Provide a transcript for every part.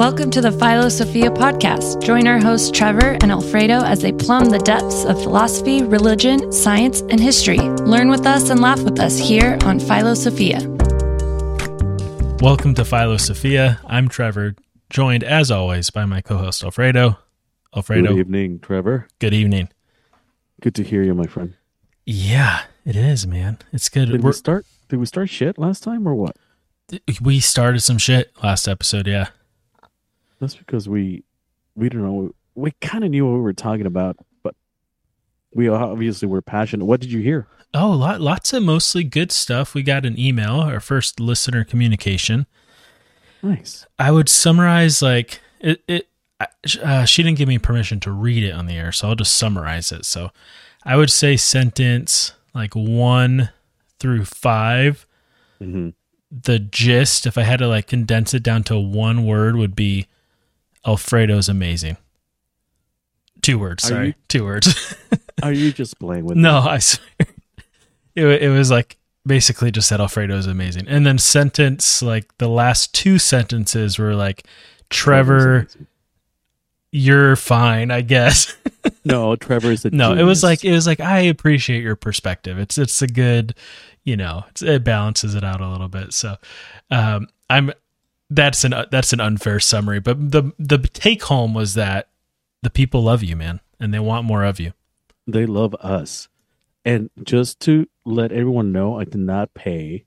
Welcome to the Philo Sophia podcast. Join our hosts Trevor and Alfredo as they plumb the depths of philosophy, religion, science, and history. Learn with us and laugh with us here on Philo Sophia. Welcome to Philo Sophia. I'm Trevor, joined as always by my co-host Alfredo. Alfredo, Good evening, Trevor. good evening. Good to hear you, my friend. Yeah, it is, man. It's good. Did We're- we start? Did we start shit last time or what? we started some shit last episode. Yeah, That's because we we don't know. We kind of knew what we were talking about, but we obviously were passionate. What did you hear? Oh, lot, lots of mostly good stuff. We got an email, our first listener communication. Nice. I would summarize like it. it uh, she didn't give me permission to read it on the air, so I'll just summarize it. So I would say sentence like one through five. hmm The gist, if I had to like condense it down to one word, would be Alfredo's amazing. Two words, sorry, you- two words. Are you just playing with? No, me? I swear. It, it was like basically just said Alfredo is amazing. And then sentence, like the last two sentences were like, Trevor, you're fine, I guess. No, Trevor is a no, it was like, it was like, I appreciate your perspective. It's, it's a good, you know, it's, it balances it out a little bit. So, um, I'm, that's an, that's an unfair summary, but the, the take home was that the people love you, man, and they want more of you. they love us. And just to let everyone know, I did not pay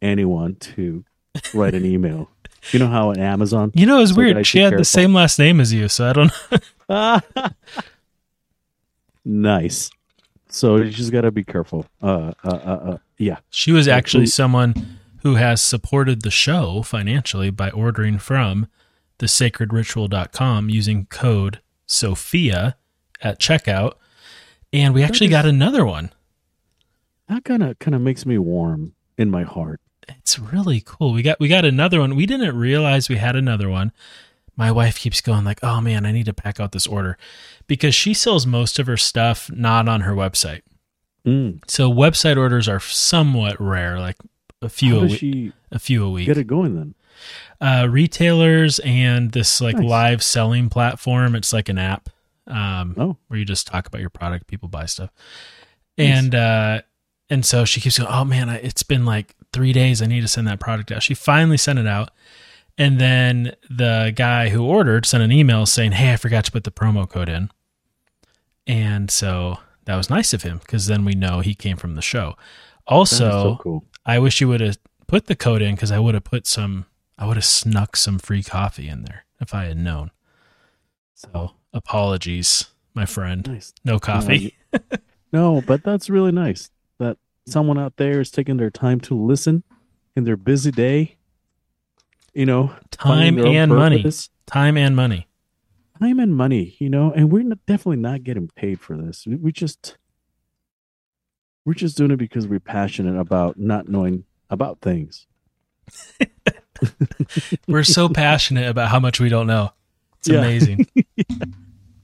anyone to write an email. You know how on Amazon You know, it was So weird. She had the same last name as you, so I don't nice. So you just got to be careful. Uh, uh, uh, uh, yeah. She was actually someone who has supported the show financially by ordering from thesacredritual.com using code Sophia at checkout. And we actually got another one. That kind of kind of makes me warm in my heart. It's really cool. We got we got another one. We didn't realize we had another one. My wife keeps going like, "Oh man, I need to pack out this order." Because she sells most of her stuff not on her website. Mm. So website orders are somewhat rare, like a few How a week. A few a week. get it going then? uh, retailers and this like Nice. live selling platform. It's like an app um, Oh, where you just talk about your product, people buy stuff, Nice. and uh, and so she keeps going. Oh man, I, it's been like three days. I need to send that product out. She finally sent it out, and then the guy who ordered sent an email saying, "Hey, I forgot to put the promo code in," and so that was nice of him because then we know he came from the show. Also, so cool. I wish you would have put the code in because I would have put some, I would have snuck some free coffee in there if I had known. So apologies, my friend. Nice. No coffee. No, but that's really nice that someone out there is taking their time to listen in their busy day. You know, Time finding their own and money. Time and money. time and money. You know, and we're not, definitely not getting paid for this. We, we just we're just doing it because we're passionate about not knowing about things. We're so passionate about how much we don't know. It's Yeah. amazing.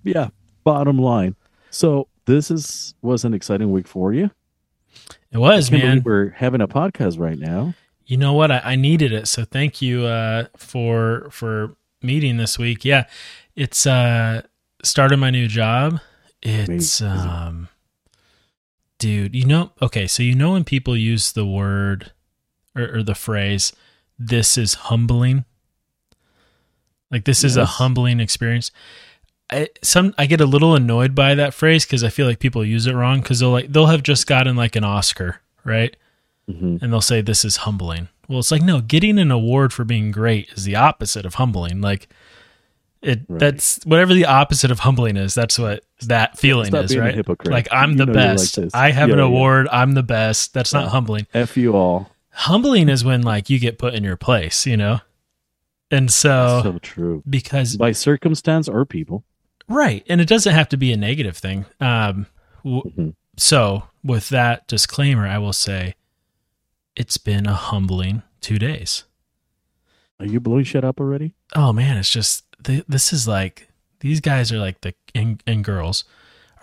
Yeah. Bottom line. So this is was an exciting week for you. It was, man. We're having a podcast right now. You know what? I, I needed it, so thank you uh, for for meeting this week. Yeah, it's uh started my new job. It's um, dude. You know, okay. So you know when people use the word or, or the phrase, "This is humbling." Like this is a humbling experience. I some I get a little annoyed by that phrase because I feel like people use it wrong because they'll like they'll have just gotten like an Oscar, right? hmm and they'll say this is humbling. Well, it's like no, getting an award for being great is the opposite of humbling. Like it Right. that's whatever the opposite of humbling is, that's what that feeling is, right? hypocrite. Like I'm You the you're like best. I have an Yeah, yeah. award, I'm the best. That's not Yeah. humbling. F you all. Humbling is when like you get put in your place, you know? And so, so true. because By circumstance or people. right, and it doesn't have to be a negative thing. Um w- Mhm. so with that disclaimer, I will say it's been a humbling 2 days. Are you blowing shit up already? oh man, it's just th- this is like these guys are like the and, and girls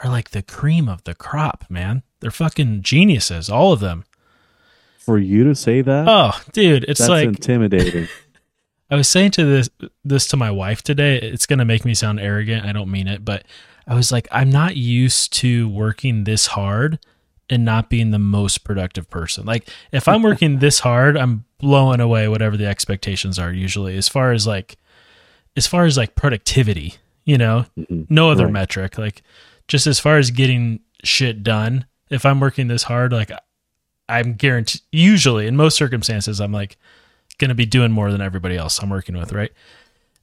are like the cream of the crop, man. They're fucking geniuses, all of them. For you to say that, Oh, dude, it's that's like intimidating. I was saying to this this to my wife today. It's gonna make me sound arrogant. I don't mean it, but I was like, I'm not used to working this hard and not being the most productive person. Like if I'm working this hard, I'm blowing away whatever the expectations are usually as far as like as far as like productivity, you know, Mhm. no other Right. metric. Like just as far as getting shit done, if I'm working this hard, like I'm guaranteed usually in most circumstances I'm like going to be doing more than everybody else I'm working with, right?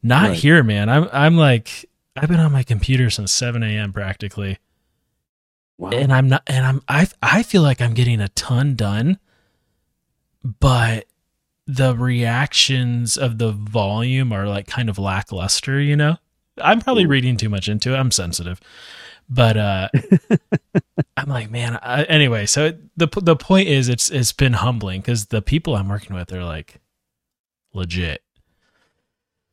Not Right. here, man. I'm I'm like I've been on my computer since 7 a.m. practically Wow. and I'm not, and I'm, I, I feel like I'm getting a ton done, but the reactions of the volume are like kind of lackluster, you know? I'm probably reading too much into it. I'm sensitive, but, uh, I'm like, man, I, anyway, so it, the, the point is it's, it's been humbling because the people I'm working with are like legit.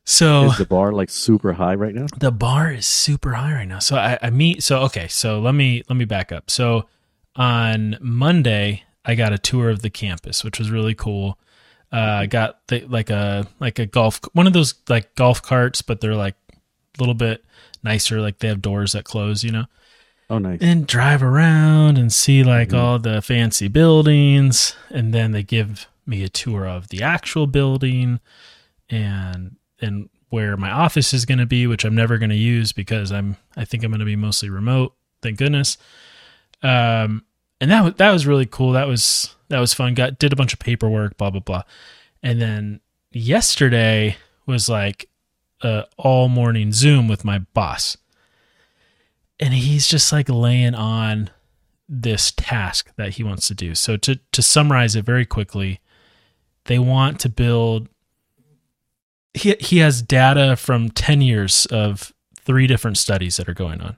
So Is the bar like super high right now? the bar is super high right now. So I, I meet so okay, so let me let me back up. So on Monday I got a tour of the campus, which was really cool. Uh, I got the, like a like a golf one of those like golf carts, but they're like a little bit nicer. Like they have doors that close, you know Oh, nice. and drive around and see like Mhm. all the fancy buildings and then they give me a tour of the actual building and and where my office is going to be which I'm never going to use because I'm I think I'm going to be mostly remote thank goodness um and that was that was really cool that was that was fun got did a bunch of paperwork blah blah blah and then yesterday was like uh all morning zoom with my boss and he's just like laying on this task that he wants to do. So to to summarize it very quickly, they want to build he he has data from 10 years of three different studies that are going on.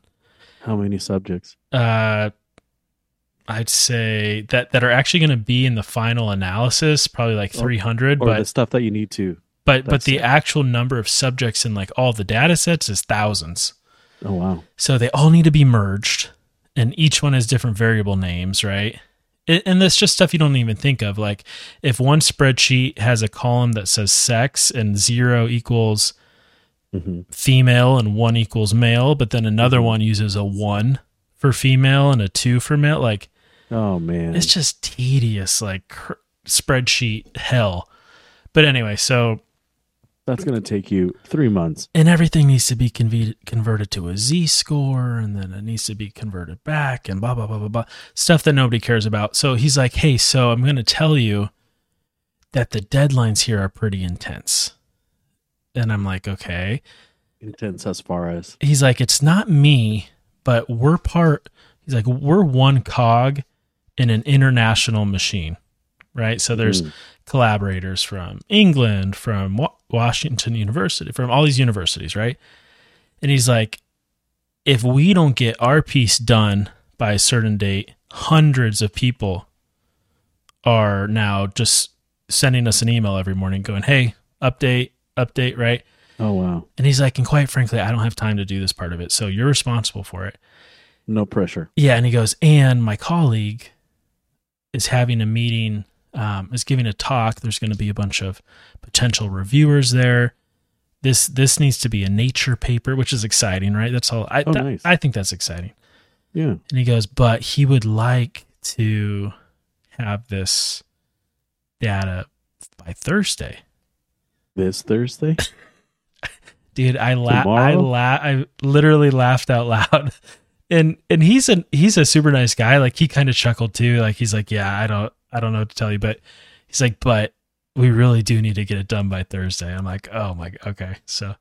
How many subjects? Uh I'd say that that are actually going to be in the final analysis, probably like 300, Or but the stuff that you need to. but but the it. actual number of subjects in like all the data sets is thousands. Oh, wow. So they all need to be merged, and each one has different variable names, right? It, and that's just stuff you don't even think of. Like if one spreadsheet has a column that says sex and zero equals hmm female and one equals male, but then another one uses a one for female and a two for male, like Oh, man. it's just tedious, like cr- spreadsheet hell. But anyway, so That's going to take you three months. and everything needs to be conve- converted to a z score and then it needs to be converted back and blah blah blah blah blah stuff that nobody cares about so he's like hey so i'm going to tell you that the deadlines here are pretty intense and i'm like okay Intense as far as. he's like it's not me but we're part he's like we're one cog in an international machine right so there's Mm. collaborators from England, from Washington University, from all these universities, right? And he's like, if we don't get our piece done by a certain date, hundreds of people are now just sending us an email every morning going, hey, update, update, right? Oh, wow. And he's like, and quite frankly, I don't have time to do this part of it. So you're responsible for it. No pressure. Yeah, and he goes, and my colleague is having a meeting, um, is giving a talk. There's going to be a bunch of potential reviewers there. This this needs to be a nature paper, which is exciting, right? That's all. I Oh, that- nice. I think that's exciting. Yeah. And he goes, but he would like to have this data by Thursday. This Thursday? dude i laugh i la- i literally laughed out loud and and he's a he's a super nice guy. Like he kind of chuckled too. Like he's like yeah i don't i don't know what to tell you but he's like but we really do need to get it done by thursday. I'm like oh my god, okay. So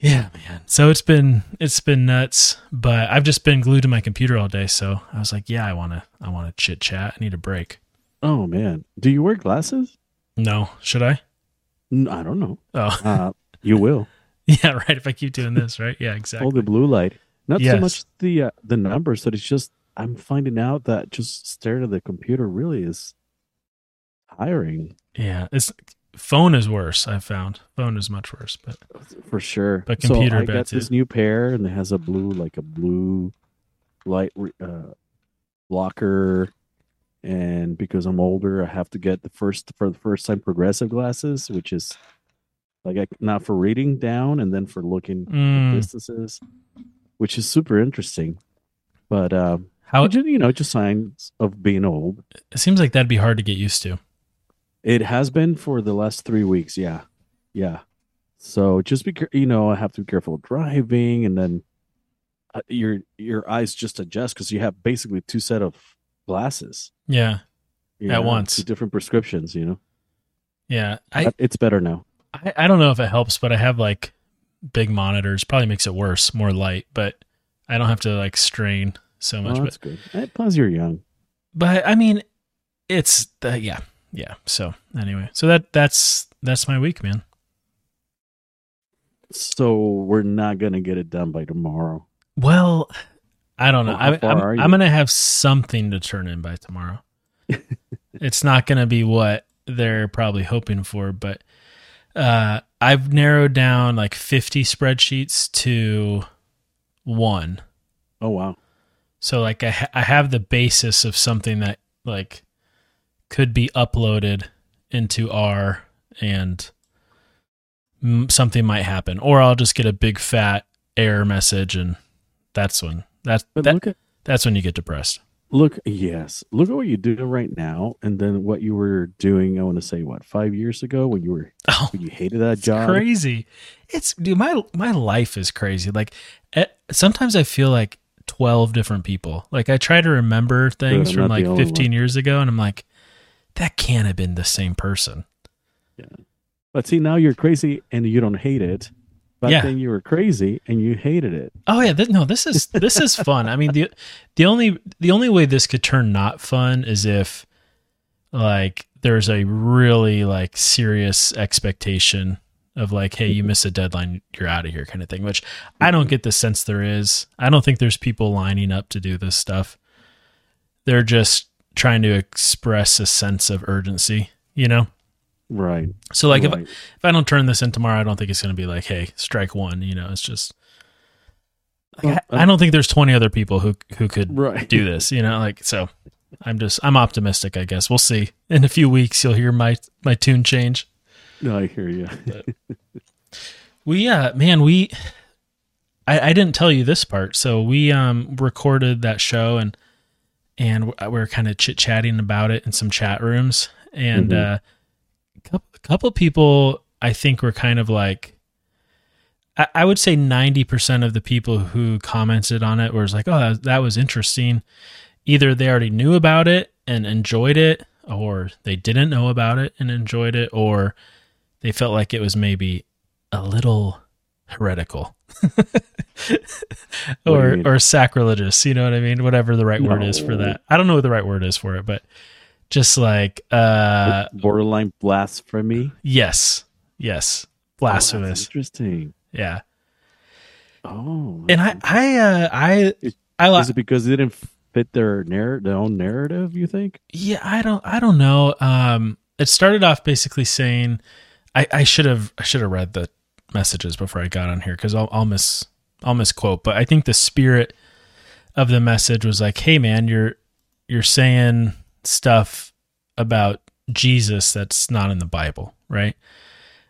yeah man. So it's been it's been nuts but i've just been glued to my computer all day. So i was like yeah i want to i want to chit chat. I need a break. Oh, man. Do you wear glasses? no. Should I? I don't know. oh. Uh, you will. yeah right. If i keep doing this right? Yeah exactly All the blue light. Not so much the uh, the numbers, but it's just I'm finding out that just staring at the computer really is tiring Yeah, it's phone is worse. I've found phone is much worse. But for sure. But computer so I got this new pair, and it has a blue, like a blue light uh, blocker. And because I'm older, I have to get the first for the first time progressive glasses, which is like I, not for reading down and then for looking Mm. distances, which is super interesting. But um, How ju- you know, just signs of being old. it seems like that'd be hard to get used to. It has been for the last three weeks. Yeah, yeah. So just be, you know, I have to be careful driving, and then uh, your your eyes just adjust because you have basically two set of glasses Yeah, At know, once. different prescriptions. You know, yeah. I, it's better now. I I don't know if it helps, but I have like big monitors. Probably makes it worse, more light, but I don't have to like strain so Oh, much. but good. Eh, Plus, you're young. but I mean, it's the yeah, yeah. So anyway, so that that's that's my week, man. So we're not gonna get it done by tomorrow. Well, I don't know. Well, I, I'm. I'm gonna have something to turn in by tomorrow. it's not gonna be what they're probably hoping for, but uh, I've narrowed down like 50 spreadsheets to one. Oh wow. So like I ha- I have the basis of something that like could be uploaded into R and m- something might happen or I'll just get a big fat error message and that's when that's But that, at that's when you get depressed. Look. Yes, look at what you're doing right now, and then what you were doing. I want to say what five years ago when you were Oh, when you hated that it's job. crazy. It's dude my my life is crazy. Like eh, sometimes I feel like 12 different people. Like I try to remember things from like the 15 one. years ago and I'm like that can't have been the same person. Yeah. But see, now you're crazy and you don't hate it. But Yeah. then you were crazy and you hated it. Oh yeah, th- no, this is this is fun. I mean the the only the only way this could turn not fun is if like there's a really like serious expectation of like, hey, you miss a deadline, you're out of here, kind of thing. Which I don't get the sense there is. I don't think there's people lining up to do this stuff. They're just trying to express a sense of urgency, you know. Right. So like if right. if I don't turn this in tomorrow, I don't think it's going to be like, hey, strike one. You know, it's just. Like, Well, I, I don't think there's 20 other people who who could right. do this. You know, like so. I'm just I'm optimistic. I guess we'll see. In a few weeks, you'll hear my my tune change. No, I hear you. We uh man we. I, I didn't tell you this part. So we um recorded that show and and we're kind of chit chatting about it in some chat rooms and Mhm. uh, a couple, people I think were kind of like I, I would say 90% of the people who commented on it was like, oh, that, that was interesting. Either they already knew about it and enjoyed it, or they didn't know about it and enjoyed it, or they felt like it was maybe a little heretical. Or or sacrilegious you know what i mean? Whatever the right word is for that. I don't know what the right word is for it but just like uh Borderline blasphemy. yes yes Oh, blasphemous interesting. yeah Oh. and i i uh i Is- i li- Is it because it didn't fit their narr- their own narrative? You think? yeah i don't i don't know um it started off basically saying i i should have i should have read the messages before i got on here because i'll i'll miss i'll misquote but i think the spirit of the message was like hey man you're you're saying stuff about jesus that's not in the bible right?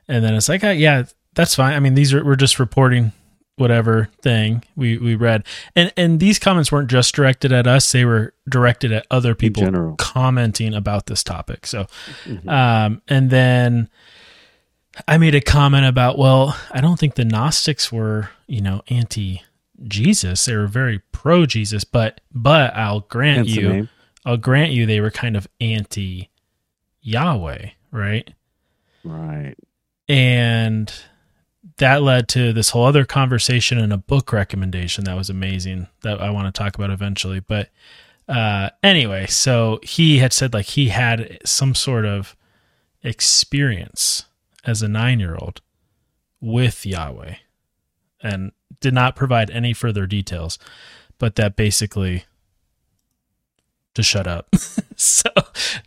And then it's like uh, yeah that's fine. I mean these are we're just reporting whatever thing we we read. And and these comments weren't just directed at us. They were directed at other people commenting about this topic. So Mhm. um and then i made a comment about well i don't think the gnostics were you know anti jesus they were very pro jesus but but i'll grant you. I'll grant you they were kind of anti yahweh right Right. and that led to this whole other conversation and a book recommendation that was amazing that I want to talk about eventually. But uh, anyway, so he had said like he had some sort of experience as a nine year old with Yahweh and did not provide any further details, but that basically to shut up. so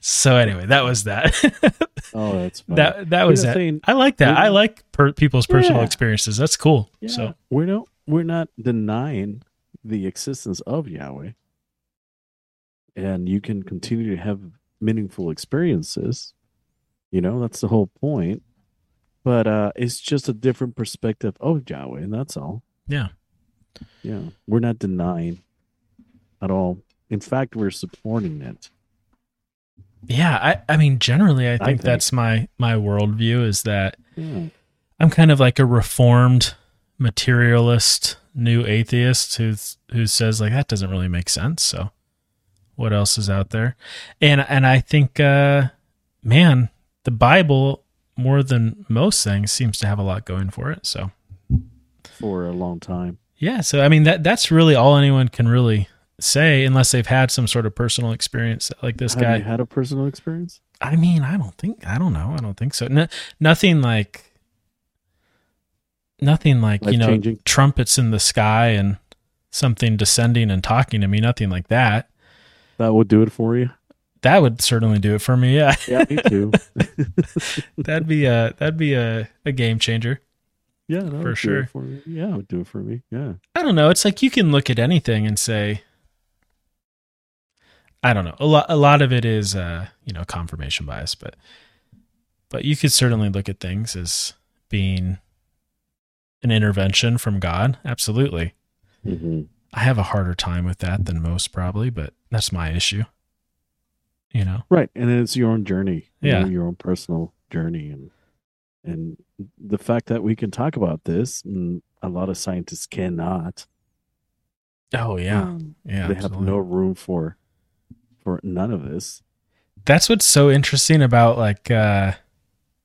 so anyway, that was that. Oh, that's fine. that that was that. saying- I like that. I like per- people's personal Yeah. experiences. That's cool. Yeah, So we're no, we're not denying the existence of Yahweh, and you can continue to have meaningful experiences. You know, that's the whole point. but uh it's just a different perspective of Yahweh, and that's all. Yeah. Yeah, we're not denying at all. In fact, we're supporting it. Yeah, I, I mean generally I think, think. that's my my worldview is that Yeah, I'm kind of like a reformed materialist new atheist who's who says like that doesn't really make sense. So what else is out there? And and I think uh man, the Bible more than most things seems to have a lot going for it. So for a long time. yeah, so I mean that that's really all anyone can really say unless they've had some sort of personal experience like this Have guy. you had a personal experience? I mean, I don't think I don't know. I don't think so. No, nothing like nothing like you know Life-changing? trumpets in the sky and something descending and talking to me. Nothing like that. That would do it for you. That would certainly do it for me. Yeah, Yeah, me too. that'd be a that'd be a, a game changer. yeah, For would do it sure. For. Yeah, it would do it for me. Yeah. I don't know. It's like you can look at anything and say, I don't know. A lot, a lot of it is, uh, you know, confirmation bias, but, but you could certainly look at things as being an intervention from God. Absolutely. hmm I have a harder time with that than most probably, but that's my issue. You know? Right, and it's your own journey. you Yeah. know, your own personal journey, and and the fact that we can talk about this, and a lot of scientists cannot. Oh yeah. Um, Yeah. they have no room for for none of this. That's what's so interesting about like, uh,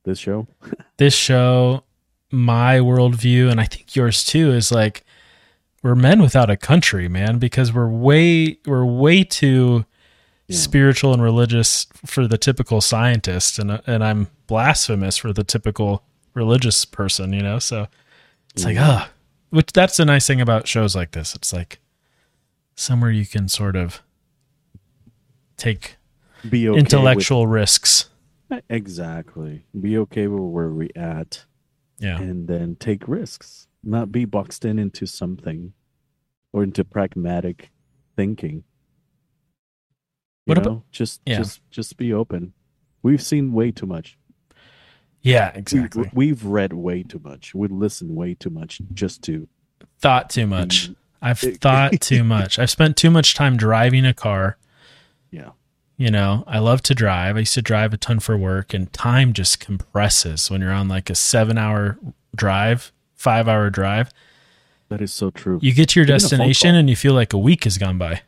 This show. this show, my worldview, and I think yours too, is like we're men without a country, man, because we're way we're way too Yeah. spiritual and religious for the typical scientist, and and I'm blasphemous for the typical religious person, you know. So it's like, ah, which that's the nice thing about shows like this. It's like somewhere you can sort of take Be okay intellectual risks. With, exactly. Be okay with where we at, Yeah. and then take risks. Not be boxed in into something, or into pragmatic thinking. You What know, about- just Yeah. just just be open. We've seen way too much. Yeah, We- exactly. We've read way too much. We listened way too much just to. thought too much. I've thought too much. I've spent too much time driving a car. Yeah. You know, I love to drive. I used to drive a ton for work, and time just compresses when you're on like a seven hour drive, five hour drive. That is so true. You get to your Even destination and you feel like a week has gone by.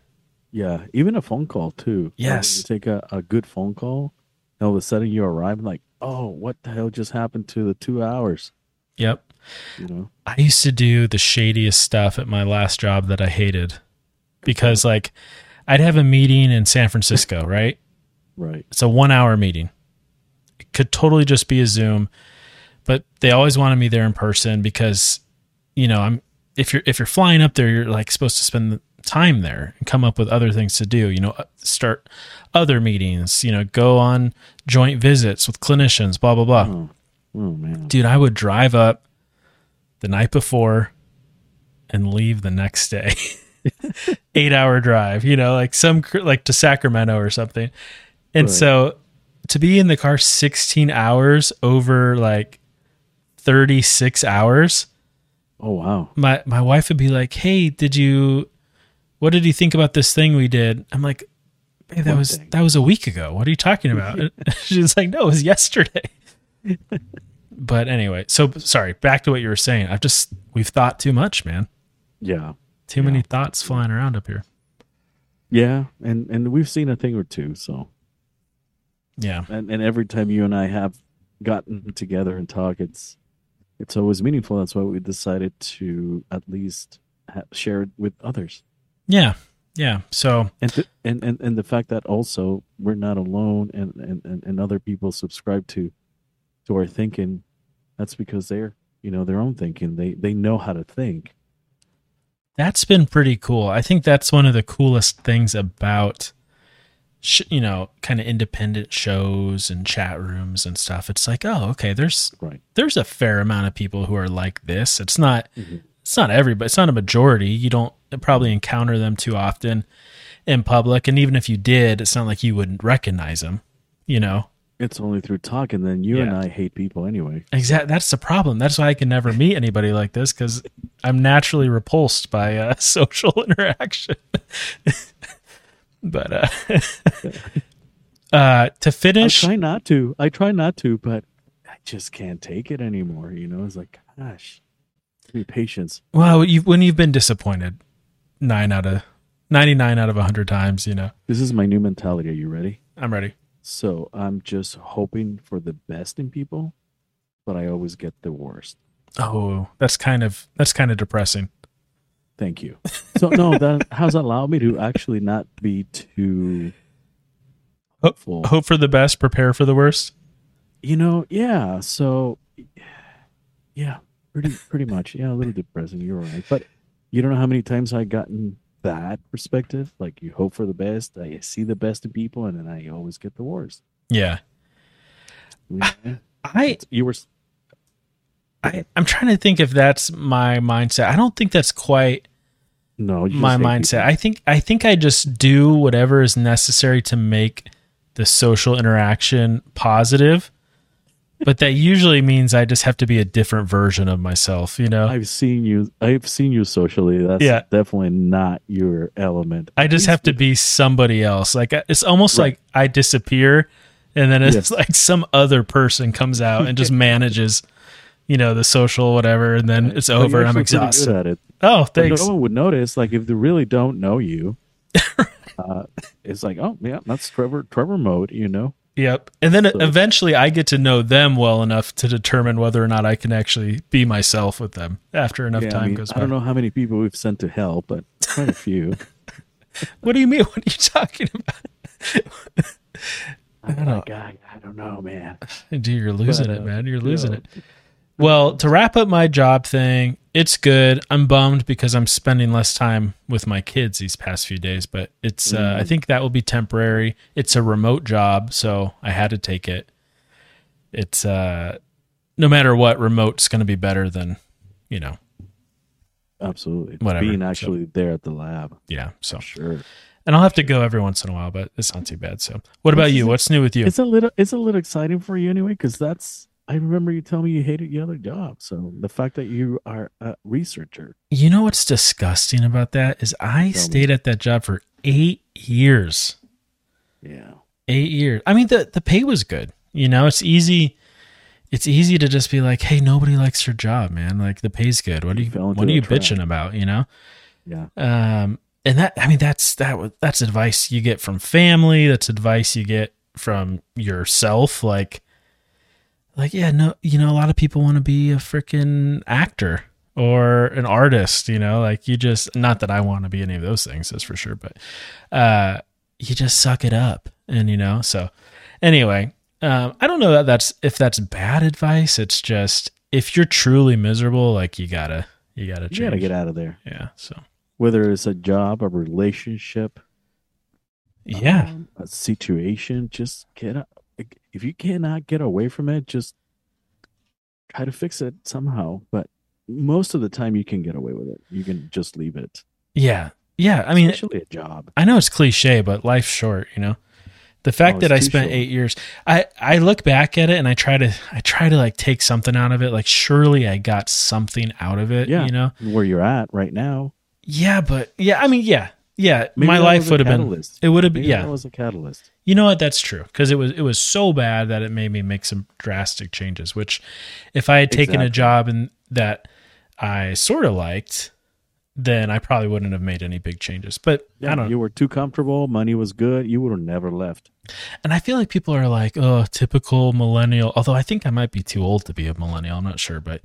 yeah, even a phone call too. Like, Yes. you take a, a good phone call, and all of a sudden you arrive like, oh, what the hell just happened to the two hours? Yep. You know. I used to do the shadiest stuff at my last job that I hated because, like, I'd have a meeting in San Francisco, right? Right. It's a one hour meeting. It could totally just be a Zoom, but they always wanted me there in person because, you know, I'm if you're if you're flying up there, you're like supposed to spend the time there and come up with other things to do. You know, start other meetings. You know, go on joint visits with clinicians. Blah blah blah. Oh, oh man. Dude, I would drive up the night before and leave the next day. Eight hour drive, you know, like some like to Sacramento or something. And Right. so to be in the car 16 hours over like 36 hours, Oh wow. my my wife would be like, "Hey, did you what did you think about this thing we did?" I'm like, "Babe, that What was thing?" that was a week ago. What are you talking about?" She's like, "No, it was yesterday." but anyway, so sorry, back to what you were saying. I've just we've thought too much, man. Yeah. Too many thoughts flying around up here. Yeah, and and we've seen a thing or two. So, Yeah. and and every time you and I have gotten together and talk, it's it's always meaningful. That's why we decided to at least ha- share it with others. Yeah. Yeah. So, and to, and, and and the fact that also we're not alone and, and and and other people subscribe to to our thinking that's because they're you know their own thinking they they know how to think that's been pretty cool. I think that's one of the coolest things about, sh- you know, kind of independent shows and chat rooms and stuff. It's like, oh, okay, there's right there's a fair amount of people who are like this. It's not Mhm. it's not everybody. It's not a majority. You don't probably encounter them too often in public, and even if you did, it's not like you wouldn't recognize them. You know, It's only through talking. Then you and I hate people anyway. Exactly. That's the problem. That's why I can never meet anybody like this because I'm naturally repulsed by uh, social interaction. but uh, uh, to finish, I try not to. I try not to, but I just can't take it anymore. You know, it's like, gosh, be patience. well, you when you've been disappointed nine out of ninety nine out of hundred times, you know, This is my new mentality. Are you ready? I'm ready. So I'm just hoping for the best in people, but I always get the worst. Oh, that's kind of that's kind of depressing. Thank you. So no, that has allowed me to actually not be too hopeful. hope for the best, prepare for the worst. You know, yeah. So yeah, pretty pretty much. Yeah, a little depressing. You're right, but you don't know how many times I've gotten that perspective. Like you hope for the best, I see the best in people, and then I always get the worst. Yeah, Yeah. I you were I, I'm trying to think if that's my mindset. I don't think that's quite no my mindset. people. I think I think I just do whatever is necessary to make the social interaction positive. But that usually means I just have to be a different version of myself, you know? I've seen you. I've seen you socially. That's Yeah. definitely not your element. I just have to be somebody else. Like it's almost Right. like I disappear and then it's Yes. like some other person comes out and just manages, you know, the social whatever and then it's But over and I'm exhausted. Good at it. Oh, But thanks. no one would notice. Like if they really don't know you, uh, it's like, oh yeah, that's Trevor. Trevor mode. You know. Yep. And then So- eventually I get to know them well enough to determine whether or not I can actually be myself with them after enough Yeah, time I, mean, goes by. I don't know how many people we've sent to hell, but quite a few. What do you mean? What are you talking about? I don't know. I don't know, man. Dude, you're losing But, it, uh, man. You're you losing know, it. Well, to wrap up my job thing, it's good. I'm bummed because I'm spending less time with my kids these past few days, but it's uh, I Mhm. think that will be temporary. It's a remote job, so I had to take it. It's uh no matter what, remote's going to be better than, you know, Absolutely. Whatever, Being so- actually there at the lab. yeah. So, Sure. and I'll have to go every once in a while, but it's not too bad. So, what about you? What's new with you? It's a little. It's a little exciting for you anyway, because that's. I remember you telling me you hated your other job. So the fact that you are a researcher. You know what's disgusting about that is I Tell me. stayed at that job for eight years. Yeah. Eight years. I mean, the the pay was good. You know, it's easy. It's easy to just be like, "Hey, nobody likes your job, man. Like the pay's good. What are You? What are you trap. bitching about? You know." Yeah. Um, and that I mean, that's that. was- That's advice you get from family. That's advice you get from yourself. Like, like yeah, no, you know, a lot of people want to be a freaking actor or an artist. You know, like you just not that I want to be any of those things, that's for sure. But uh, you just suck it up, and you know. So anyway, um, I don't know that that's if that's bad advice. It's just if you're truly miserable, like you gotta you gotta change. You gotta get out of there. Yeah. So Whether it's a job, a relationship, yeah. um, a situation, just get out. If you cannot get away from it, just try to fix it somehow. But most of the time, you can get away with it. You can just leave it. Yeah. Yeah. I mean, Especially a job. I know it's cliche, but life's short, you know? The fact Oh, that I spent short. eight years, I, I look back at it and I try to, I try to like take something out of it. Like, surely I got something out of it, Yeah. you know? Where you're at right now. Yeah. But yeah, I mean, yeah. Yeah. Maybe my life would have been, it would have been, yeah. that was a catalyst. You know what? That's true because it was it was so bad that it made me make some drastic changes. Which, if I had taken a job and that I sort of liked, then I probably wouldn't have made any big changes. But Yeah, I don't. you were too comfortable. Money was good. You would have never left. And I feel like people are like, "Oh, typical millennial." Although I think I might be too old to be a millennial. I'm not sure, but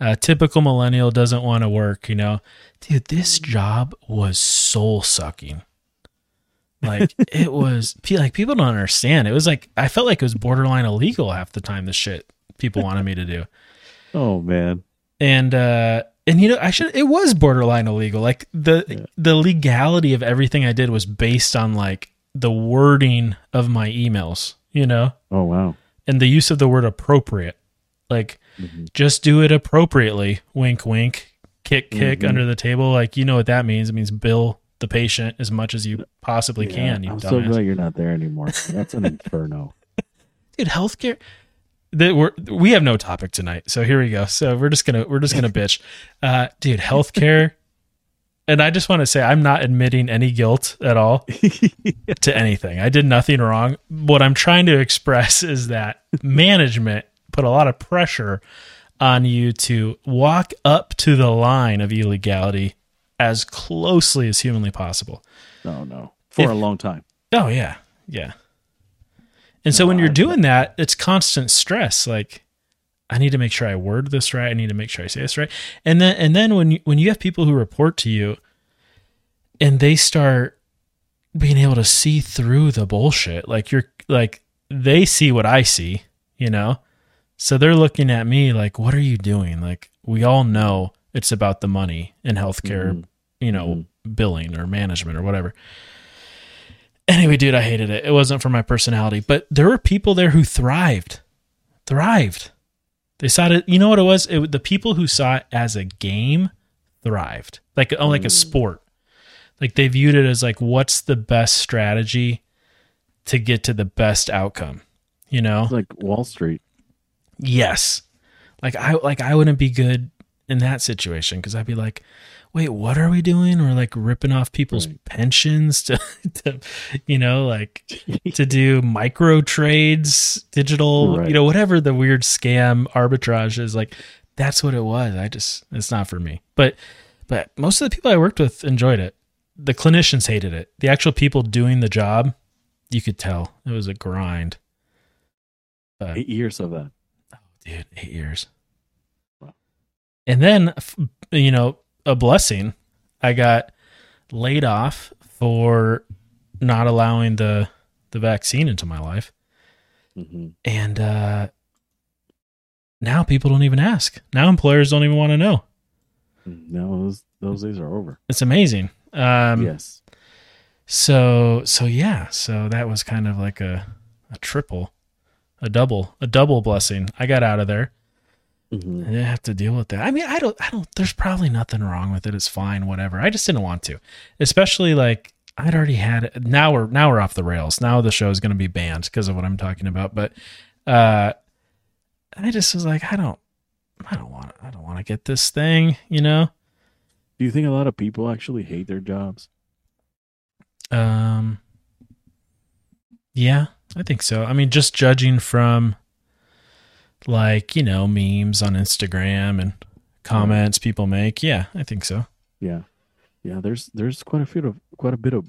uh, typical millennial doesn't want to work. You know, dude, this job was soul sucking. Like it was, like people don't understand. It was like I felt like it was borderline illegal half the time. The shit people wanted me to do, Oh man. and uh, and you know, I should. It was borderline illegal. Like the Yeah. the legality of everything I did was based on like the wording of my emails. You know Oh wow. and the use of the word appropriate. Like, Mhm. just do it appropriately. Wink, wink. Kick, kick Mhm. under the table. Like, you know what that means. It means bill the patient as much as you possibly Yeah, can. You I'm dumbass. so glad you're not there anymore. That's an inferno. dude, healthcare. That we're we have no topic tonight, so here we go. So we're just gonna we're just gonna bitch, uh, dude. Healthcare, and I just want to say I'm not admitting any guilt at all to anything. I did nothing wrong. What I'm trying to express is that management put a lot of pressure on you to walk up to the line of illegality as closely as humanly possible. Oh no, for If- a long time. Oh yeah, yeah. And so when you're doing that, it's constant stress. Like, I need to make sure I word this right. I need to make sure I say this right. And then and then when you, when you have people who report to you, and they start being able to see through the bullshit, like you're like they see what I see, you know. So they're looking at me like, "What are you doing?" Like we all know it's about the money in healthcare, Mhm. you know, billing or management or whatever. Anyway, dude, I hated it. It wasn't for my personality, but there were people there who thrived. Thrived. They saw it. You know what it was? It, the people who saw it as a game thrived, like oh, like a mm. sport. Like they viewed it as like, what's the best strategy to get to the best outcome? You know? It's like Wall Street. Yes. Like I like I wouldn't be good in that situation because I'd be like, wait, what are we doing? We're like ripping off people's Right. pensions to, to you know, like to do micro trades, digital, Right. you know, whatever the weird scam arbitrage is. Like that's what it was. I just it's not for me. But but most of the people I worked with enjoyed it. The clinicians hated it. The actual people doing the job, you could tell it was a grind. But Eight years of that. Oh, dude eight years Wow. and then you know a blessing. I got laid off for not allowing the the vaccine into my life. Hmm and uh now people don't even ask. Now employers don't even want to know. No, those those days are over. it's amazing. Um yes. so so yeah so that was kind of like a a triple a double a double blessing. I got out of there hmm I didn't have to deal with that. I mean, I don't, I don't, there's probably nothing wrong with it. It's fine, whatever. I just didn't want to, especially like I'd already had it. Now we're, now we're off the rails. Now the show is going to be banned because of what I'm talking about. But, uh, I just was like, I don't, I don't want, I don't want to get this thing, you know? Do you think a lot of people actually hate their jobs? Um, yeah, I think so. I mean, just judging from like, you know, memes on Instagram and comments people make. Yeah, I think so. Yeah, yeah. There's there's quite a few of quite a bit of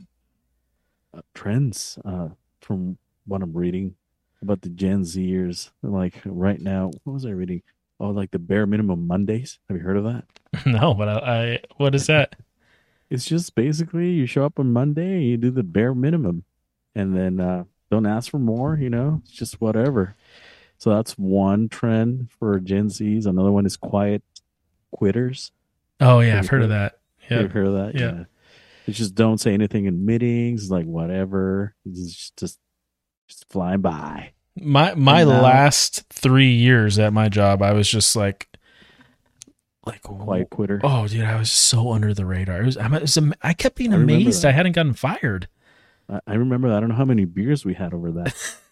uh, trends uh, from what I'm reading about the Gen Zers. Like right now, what was I reading? Oh, like the bare minimum Mondays. Have you heard of that? No, but I, I what is that? It's just basically you show up on Monday you do the bare minimum, and then uh, don't ask for more. You know, it's just whatever. So that's one trend for Gen Zs. Another one is quiet quitters. Oh yeah, I've heard of that. Yeah. heard of that? Yeah. It's just don't say anything in meetings. It's like whatever. It's just just, just flying by. My my And now- last three years at my job, I was just like, like Quiet quitter. Oh, dude, I was so under the radar. It was, I'm, it was I kept being I amazed that. I hadn't gotten fired. I, I remember. that. I don't know how many beers we had over that.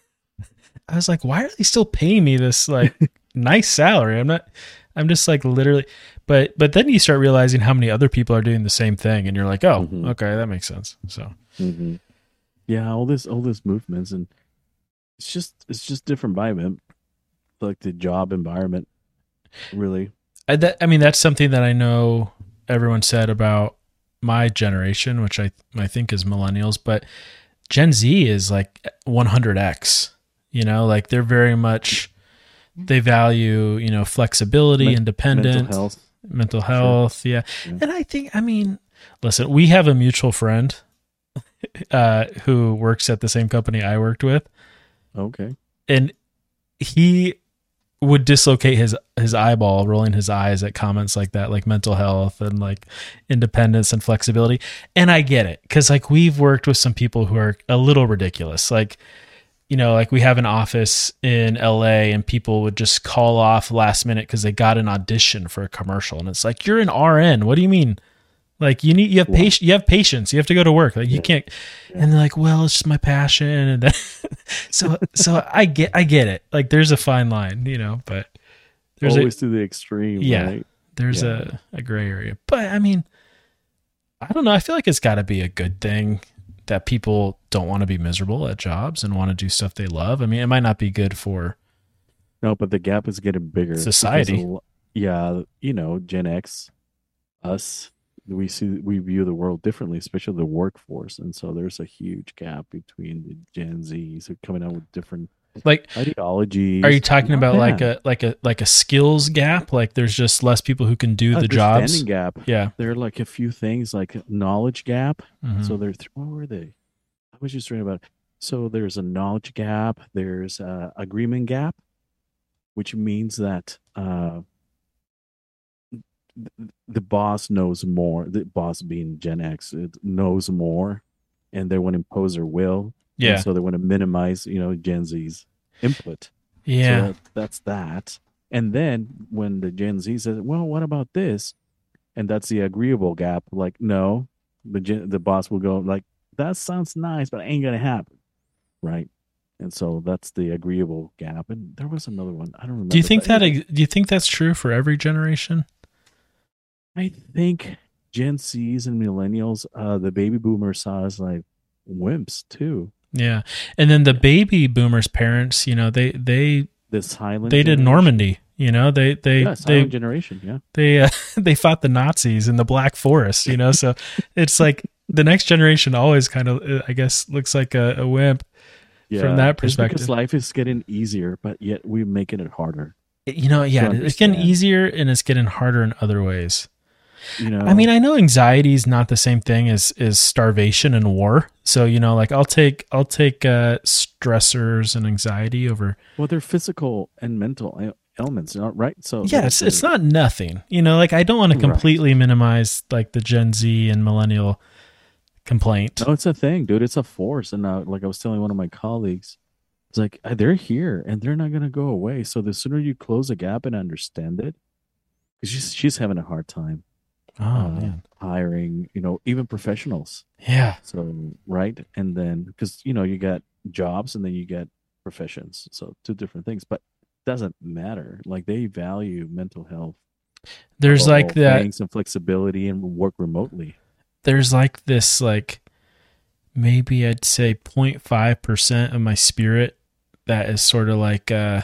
I was like, why are they still paying me this like nice salary? I'm not. I'm just like literally. But but then you start realizing how many other people are doing the same thing, and you're like, oh, Mhm. okay, that makes sense. So hmm Yeah, all this all this movements and it's just it's just different vibe. Like the job environment, really. I, that, I mean, that's something that I know everyone said about my generation, which I I think is millennials, but Gen Z is like 100x. You know, like they're very much they value you know flexibility, Men- independent, Mental health. mental health. Yeah. Yeah. and I think I mean, listen, we have a mutual friend uh, who works at the same company I worked with Okay. and he would dislocate his his eyeball rolling his eyes at comments like that like mental health and like independence and flexibility and i get it because like we've worked with some people who are a little ridiculous like you know like we have an office in la and people would just call off last minute because they got an audition for a commercial and it's like you're an rn what do you mean Like you need you have Wow. patients. You have patients. You have to go to work. Like you Yeah. can't. Yeah. And they're like, well, it's just my passion. And so so I get I get it. Like there's a fine line, you know. But there's Always a to the extreme, Yeah. right? there's yeah. a a gray area. But I mean, I don't know. I feel like it's got to be a good thing that people don't want to be miserable at jobs and want to do stuff they love. I mean, it might not be good for No, but the gap is getting bigger. Society. lo- Yeah, you know, Gen X, us, we see we view the world differently, especially the workforce, and so there's a huge gap between the Gen Zs who are coming out with different like ideology Are you talking Not about like a like a like a skills gap? Like there's just less people who can do the jobs. Gap? Yeah. There are like a few things like knowledge gap. Mhm. So there, th- what were they? I was just reading about. It. So there's a knowledge gap. There's a agreement gap, which means that uh, the boss knows more. The boss being Gen X it knows more, and they want to impose their will. And yeah. so they want to minimize, you know, Gen Z's input. Yeah. So that, that's that. And then when the Gen Z says, "Well, what about this?" and that's the agreeable gap. Like, no, the gen, the boss will go like, "That sounds nice, but it ain't gonna happen," right? And so that's the agreeable gap. And there was another one. I don't remember. do you think but that do you think that's true for every generation? I think Gen Zs and millennials, uh, the baby boomers saw as like wimps too. Yeah. And then the baby boomers parents, you know, they they The silent. they did. Normandy, you know, they they Yeah, they generation. Yeah. they uh, they fought the Nazis in the Black Forest, you know, so it's like the next generation always kind of uh, I guess looks like a, a wimp. Yeah. From that perspective. because life is getting easier, but yet we're making it harder. You know, yeah, it's getting easier and it's getting harder in other ways. You know. I mean, I know anxiety is not the same thing as is starvation and war. So you know, like I'll take I'll take uh, stressors and anxiety over. well, they're physical and mental ailments, right? So Yeah, it's it's not nothing. You know, like I don't want to Right. completely minimize like the Gen Z and millennial complaint. No, it's a thing, dude. It's a force. And uh, like I was telling one of my colleagues, it's like uh, they're here and they're not gonna go away. So the sooner you close a gap and understand it, because she's she's having a hard time Oh uh, man, hiring, you know, even professionals. yeah, So right, and then because you know you got jobs and then you get professions, so two different things, but doesn't matter. Like they value mental health. there's like that. and flexibility and work remotely. There's like this like maybe I'd say 0.5 percent of my spirit that is sort of like uh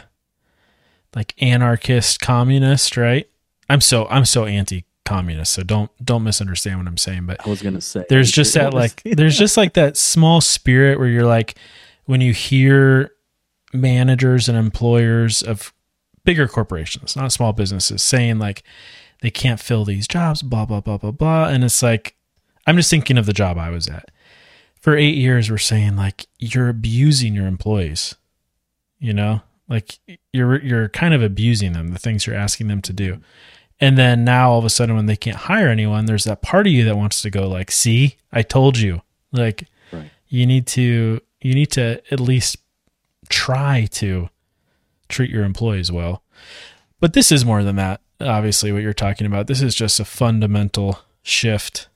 like anarchist communist, right? I'm so I'm so anti communist, so don't don't misunderstand what I'm saying, but I was gonna say. there's just that like there's just like that small spirit where you're like when you hear managers and employers of bigger corporations not small businesses saying like they can't fill these jobs blah blah blah blah blah and it's like i'm just thinking of the job i was at. For eight years we're saying like you're abusing your employees you know? Like you're you're kind of abusing them the things you're asking them to do and then now all of a sudden when they can't hire anyone there's that part of you that wants to go like see i told you like Right. you need to you need to at least try to treat your employees well but this is more than that obviously what you're talking about this is just a fundamental shift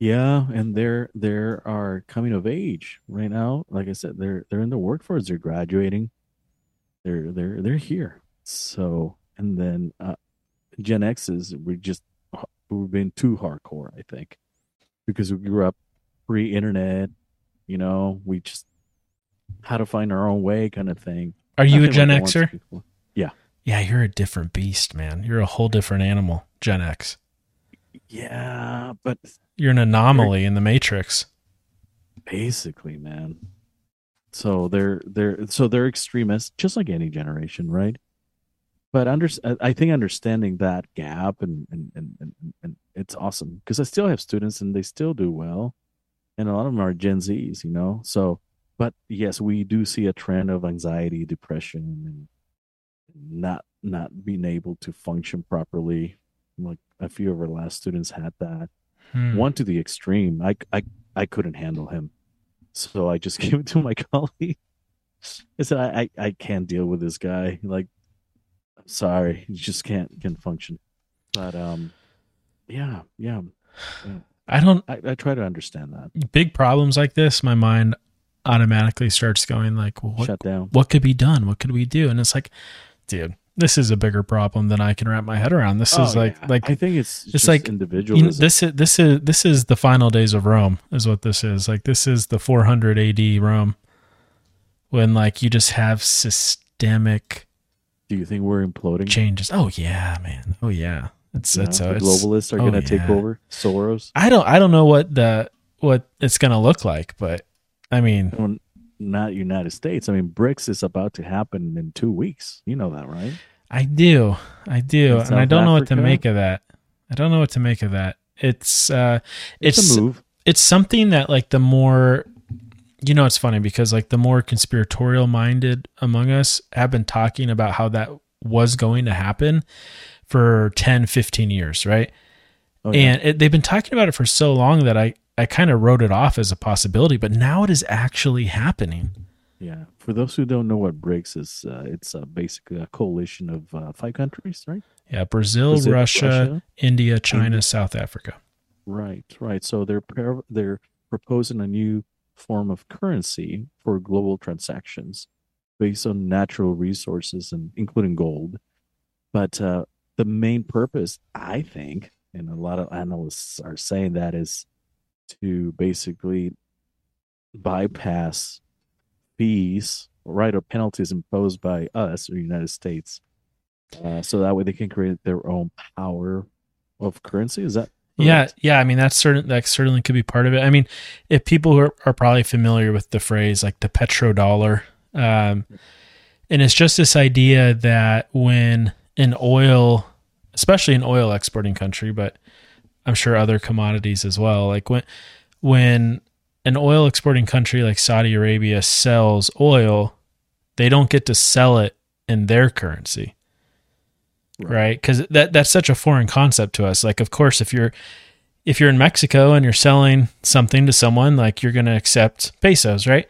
Yeah, and they're they're are coming of age right now. Like I said, they're they're in the workforce. They're graduating. They're they're they're here. So and then uh, Gen X's we just we've been too hardcore. I think because we grew up pre-internet. You know, we just had to find our own way, kind of thing. are you a gen like xer Yeah. yeah you're a different beast man you're a whole different animal gen x Yeah, but you're an anomaly in the matrix basically man so they're they're so they're extremists just like any generation right but under i think understanding that gap and and and, and, and it's awesome because i still have students and they still do well and a lot of them are gen z's you know so but yes we do see a trend of anxiety depression and not not being able to function properly like a few of our last students had that Hmm. one to the extreme. I, I, I couldn't handle him. So I just gave it to my colleague. I said, I, I, I can't deal with this guy. Like, sorry. you just can't, can function. But, um, Yeah, yeah. I don't I, I try to understand that. big problems like this, my mind automatically starts going like, well, what Shut down. what could be done? What could we do? And it's like, dude, this is a bigger problem than I can wrap my head around. This is Oh, like yeah. like I think it's it's just like, individual. you know, this is this is this is the final days of Rome is what this is. Like this is the 400 AD Rome when like you just have systemic Do you think we're imploding? changes. Oh yeah, man. Oh yeah. It's You it's uh, the it's globalists are oh, going to take over. Soros. I don't I don't know what the what it's to look like, but I mean, Well, not United States. I mean, BRICS is about to happen in two weeks. You know that, right? I do. I do. In and I don't know what to make of that. I don't know what to make of that. It's uh It's, it's a move. it's something that like the more you know it's funny because like the more conspiratorial minded among us have been talking about how that was going to happen for 10 15 years right Oh, yeah. and it, they've been talking about it for so long that i i kind of wrote it off as a possibility but now it is actually happening yeah. For those who don't know what BRICS is, uh, it's uh, basically a coalition of uh, five countries, right? yeah brazil, Brazil, russia, Russia, india china India. south africa Right, right. So they're they're proposing a new form of currency for global transactions based on natural resources and including gold. But uh, the main purpose, I think, and a lot of analysts are saying that is to basically bypass fees, right, or penalties imposed by us or United States, uh, so that way they can create their own power of currency. Is that Yeah, yeah. I mean, that's certain. That certainly could be part of it. I mean, if people who are, are probably familiar with the phrase like the petrodollar, um, and it's just this idea that when an oil, especially an oil exporting country, but I'm sure other commodities as well, like when when an oil exporting country like Saudi Arabia sells oil, they don't get to sell it in their currency right because that that's such a foreign concept to us like of course if you're if you're in mexico and you're selling something to someone like you're going to accept pesos right?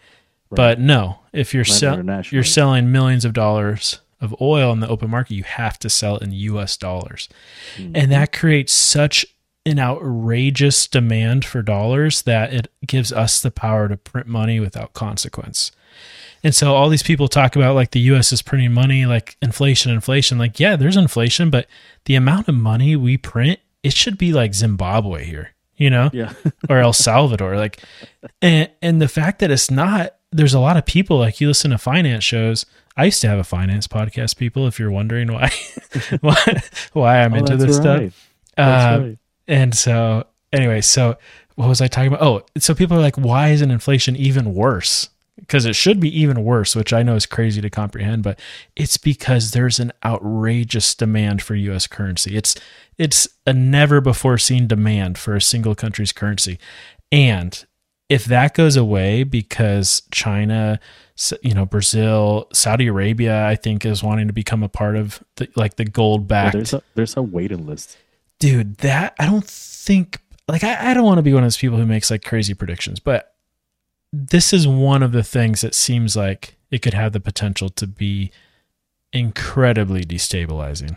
but no if you're Not sell, you're selling millions of dollars of oil in the open market you have to sell it in us dollars Mhm. and that creates such an outrageous demand for dollars that it gives us the power to print money without consequence. And so all these people talk about like the US is printing money, like inflation, inflation. Like, yeah, there's inflation, but the amount of money we print, it should be like Zimbabwe here, you know, yeah, or El Salvador. Like, and, and the fact that it's not, there's a lot of people like you listen to finance shows. I used to have a finance podcast, people, if you're wondering why, why, why I'm Oh, into this stuff. right. That's Uh, right. and so, anyway, so what was I talking about? Oh, so people are like, why isn't inflation even worse? Because it should be even worse, which I know is crazy to comprehend, but it's because there's an outrageous demand for U.S. currency. It's it's a never before seen demand for a single country's currency, and if that goes away because China, you know, Brazil, Saudi Arabia, I think is wanting to become a part of the, like the gold backed there's a there's a waiting list. dude that i don't think like i, I don't want to be one of those people who makes like crazy predictions but this is one of the things that seems like it could have the potential to be incredibly destabilizing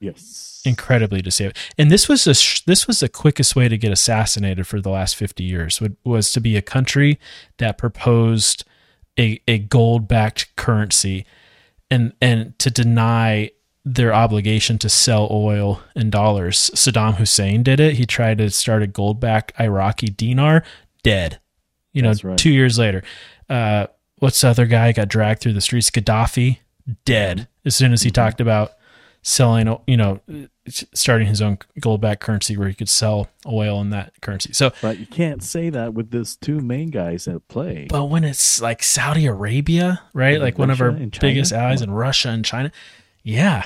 Yes. incredibly destabilizing and this was a sh- this was the quickest way to get assassinated for the last 50 years would, was to be a country that proposed a, a gold backed currency and and to deny their obligation to sell oil in dollars. Saddam Hussein did it. He tried to start a gold backed Iraqi dinar, dead. You know, right. two years later. Uh, what's the other guy got dragged through the streets? Gaddafi, dead. As soon as he Mhm. talked about selling, you know, starting his own gold backed currency where he could sell oil in that currency. So, But you can't say that with these two main guys at play. but when it's like Saudi Arabia, right? And Like one of our biggest allies, in Russia and China. Yeah.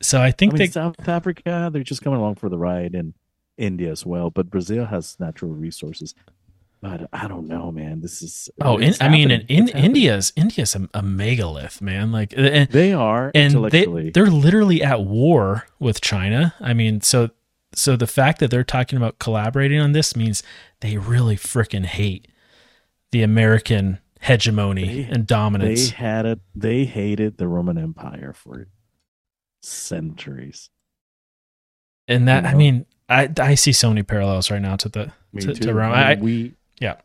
So I think I mean, they South Africa, they're just coming along for the ride, and India as well. But Brazil has natural resources. But I don't know, man. This is Oh, in, I mean, in, in India's India's a, a megalith, man. Like, and, they are and they intellectually. they're literally at war with China. I mean, so so the fact that they're talking about collaborating on this means they really freaking hate the American hegemony They- and dominance. they had it. They hated the Roman Empire for centuries. and that you I mean, I I see so many parallels right now to the Me to, too. to Rome. I I, we yeah.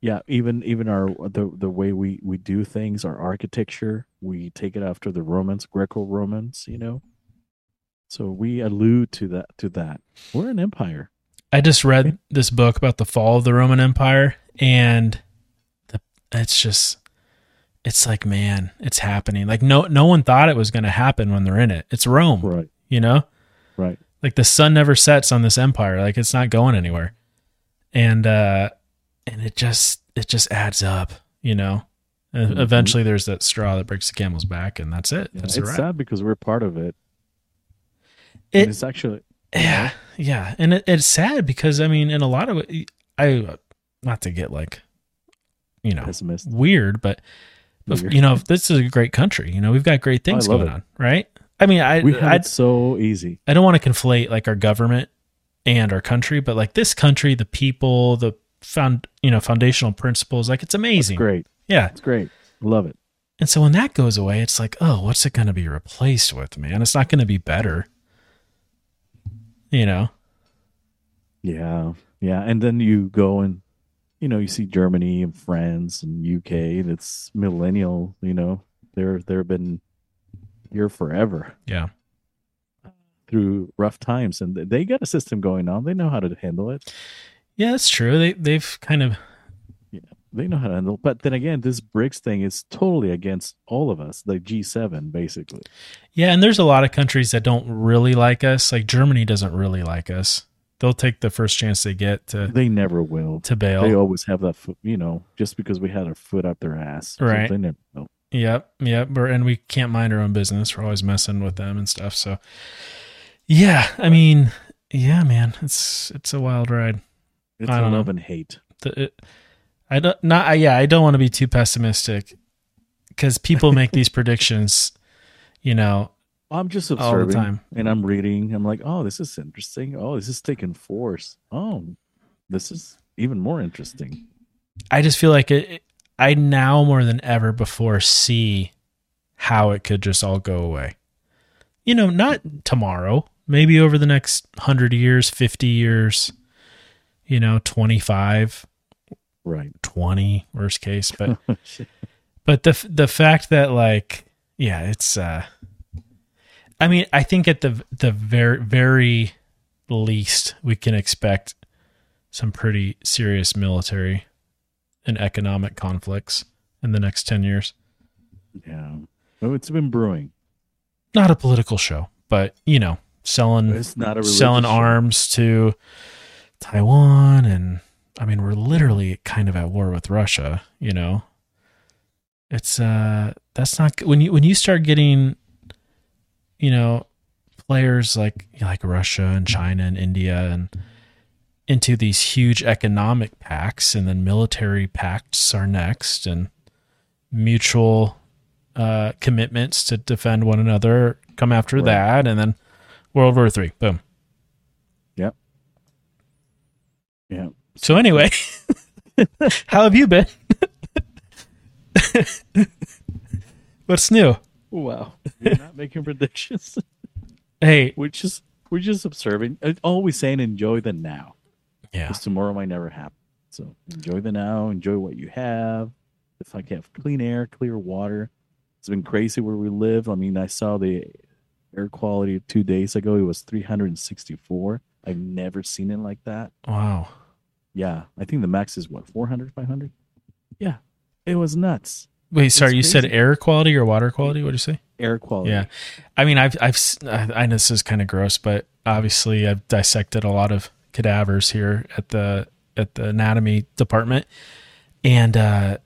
yeah even even our the the way we we do things our architecture we take it after the romans greco-romans you know so we allude to that to that we're an empire I just read this book about the fall of the Roman Empire, and the, it's just, it's like, man, it's happening. Like no, no one thought it was going to happen when they're in it. It's Rome, right you know. right Like the sun never sets on this empire. Like it's not going anywhere, and uh, and it just, it just adds up, you know. Mhm. Eventually, there's that straw that breaks the camel's back, and that's it. Yeah, That's it's sad because we're part of it It, it's actually yeah yeah and it, it's sad because i mean in a lot of it i not to get like you know pessimist weird but, No, but you're you know this is a great country you know we've got great things love going it. on right i mean i we have so easy I don't want to conflate like our government and our country but like this country the people the found you know foundational principles. Like it's amazing. great. Yeah. It's great. Love it. And so when that goes away it's like oh what's it going to be replaced with man? It's not going to be better. You know? Yeah. Yeah. And then you go and you know you see germany and france and uk that's millennial you know? They're they've been here forever. Yeah. Through rough times. And they got a system going on. They know how to handle it Yeah, that's true. They they've kind of yeah, they know how to handle but then again this brics thing is totally against all of us the g7 basically yeah, and there's a lot of countries that don't really like us. Like Germany doesn't really like us. They'll take the first chance they get to they never will to bail. they always have that foot you know just because we had our foot up their ass So Right. they never will. Yep, yep. We're, and we can't mind our own business. We're always messing with them and stuff. So, yeah, I mean, yeah, man, it's it's a wild ride. It's I don't love know. and hate The, it, I don't not. I, yeah, I don't want to be too pessimistic because people make these predictions. You know, I'm just All the observing time. and I'm reading. I'm like, oh, this is interesting. Oh, this is taking force. Oh, this is even more interesting. I just feel like it, I now more than ever before see how it could just all go away. You know, not tomorrow, maybe over the next 100 years, 50 years, you know, 25, Right. 20 worst case, but but the the fact that like yeah, it's uh I mean, I think at the the very very least we can expect some pretty serious military and economic conflicts in the next 10 years. yeah. Oh, it's been brewing. Not a political show, but you know, selling It's not a selling show. arms to Taiwan and I mean we're literally kind of at war with Russia, you know. It's uh that's not when you when you start getting you know players like like Russia and China and India and into these huge economic pacts and then military pacts are next and mutual uh commitments to defend one another come after Right. that and then World War 3 boom Yeah. So anyway, how have you been? What's new? Wow. You're not making predictions. Hey, We're just we're just observing. Always saying enjoy the now. yeah, Because tomorrow might never happen. So enjoy the now, enjoy what you have. If I can have clean air, clear water. It's been crazy where we live. I mean, I saw the air quality two days ago. It was 364. I've never seen it like that. wow. Yeah. I think the max is what, 400, 500? Yeah. It was nuts. Wait, sorry, you said air quality or water quality? What did you say? Air quality. Yeah, I mean, I've, I've, s- I I know this is kind of gross, but obviously, I've dissected a lot of cadavers here at the at the anatomy department, and uh,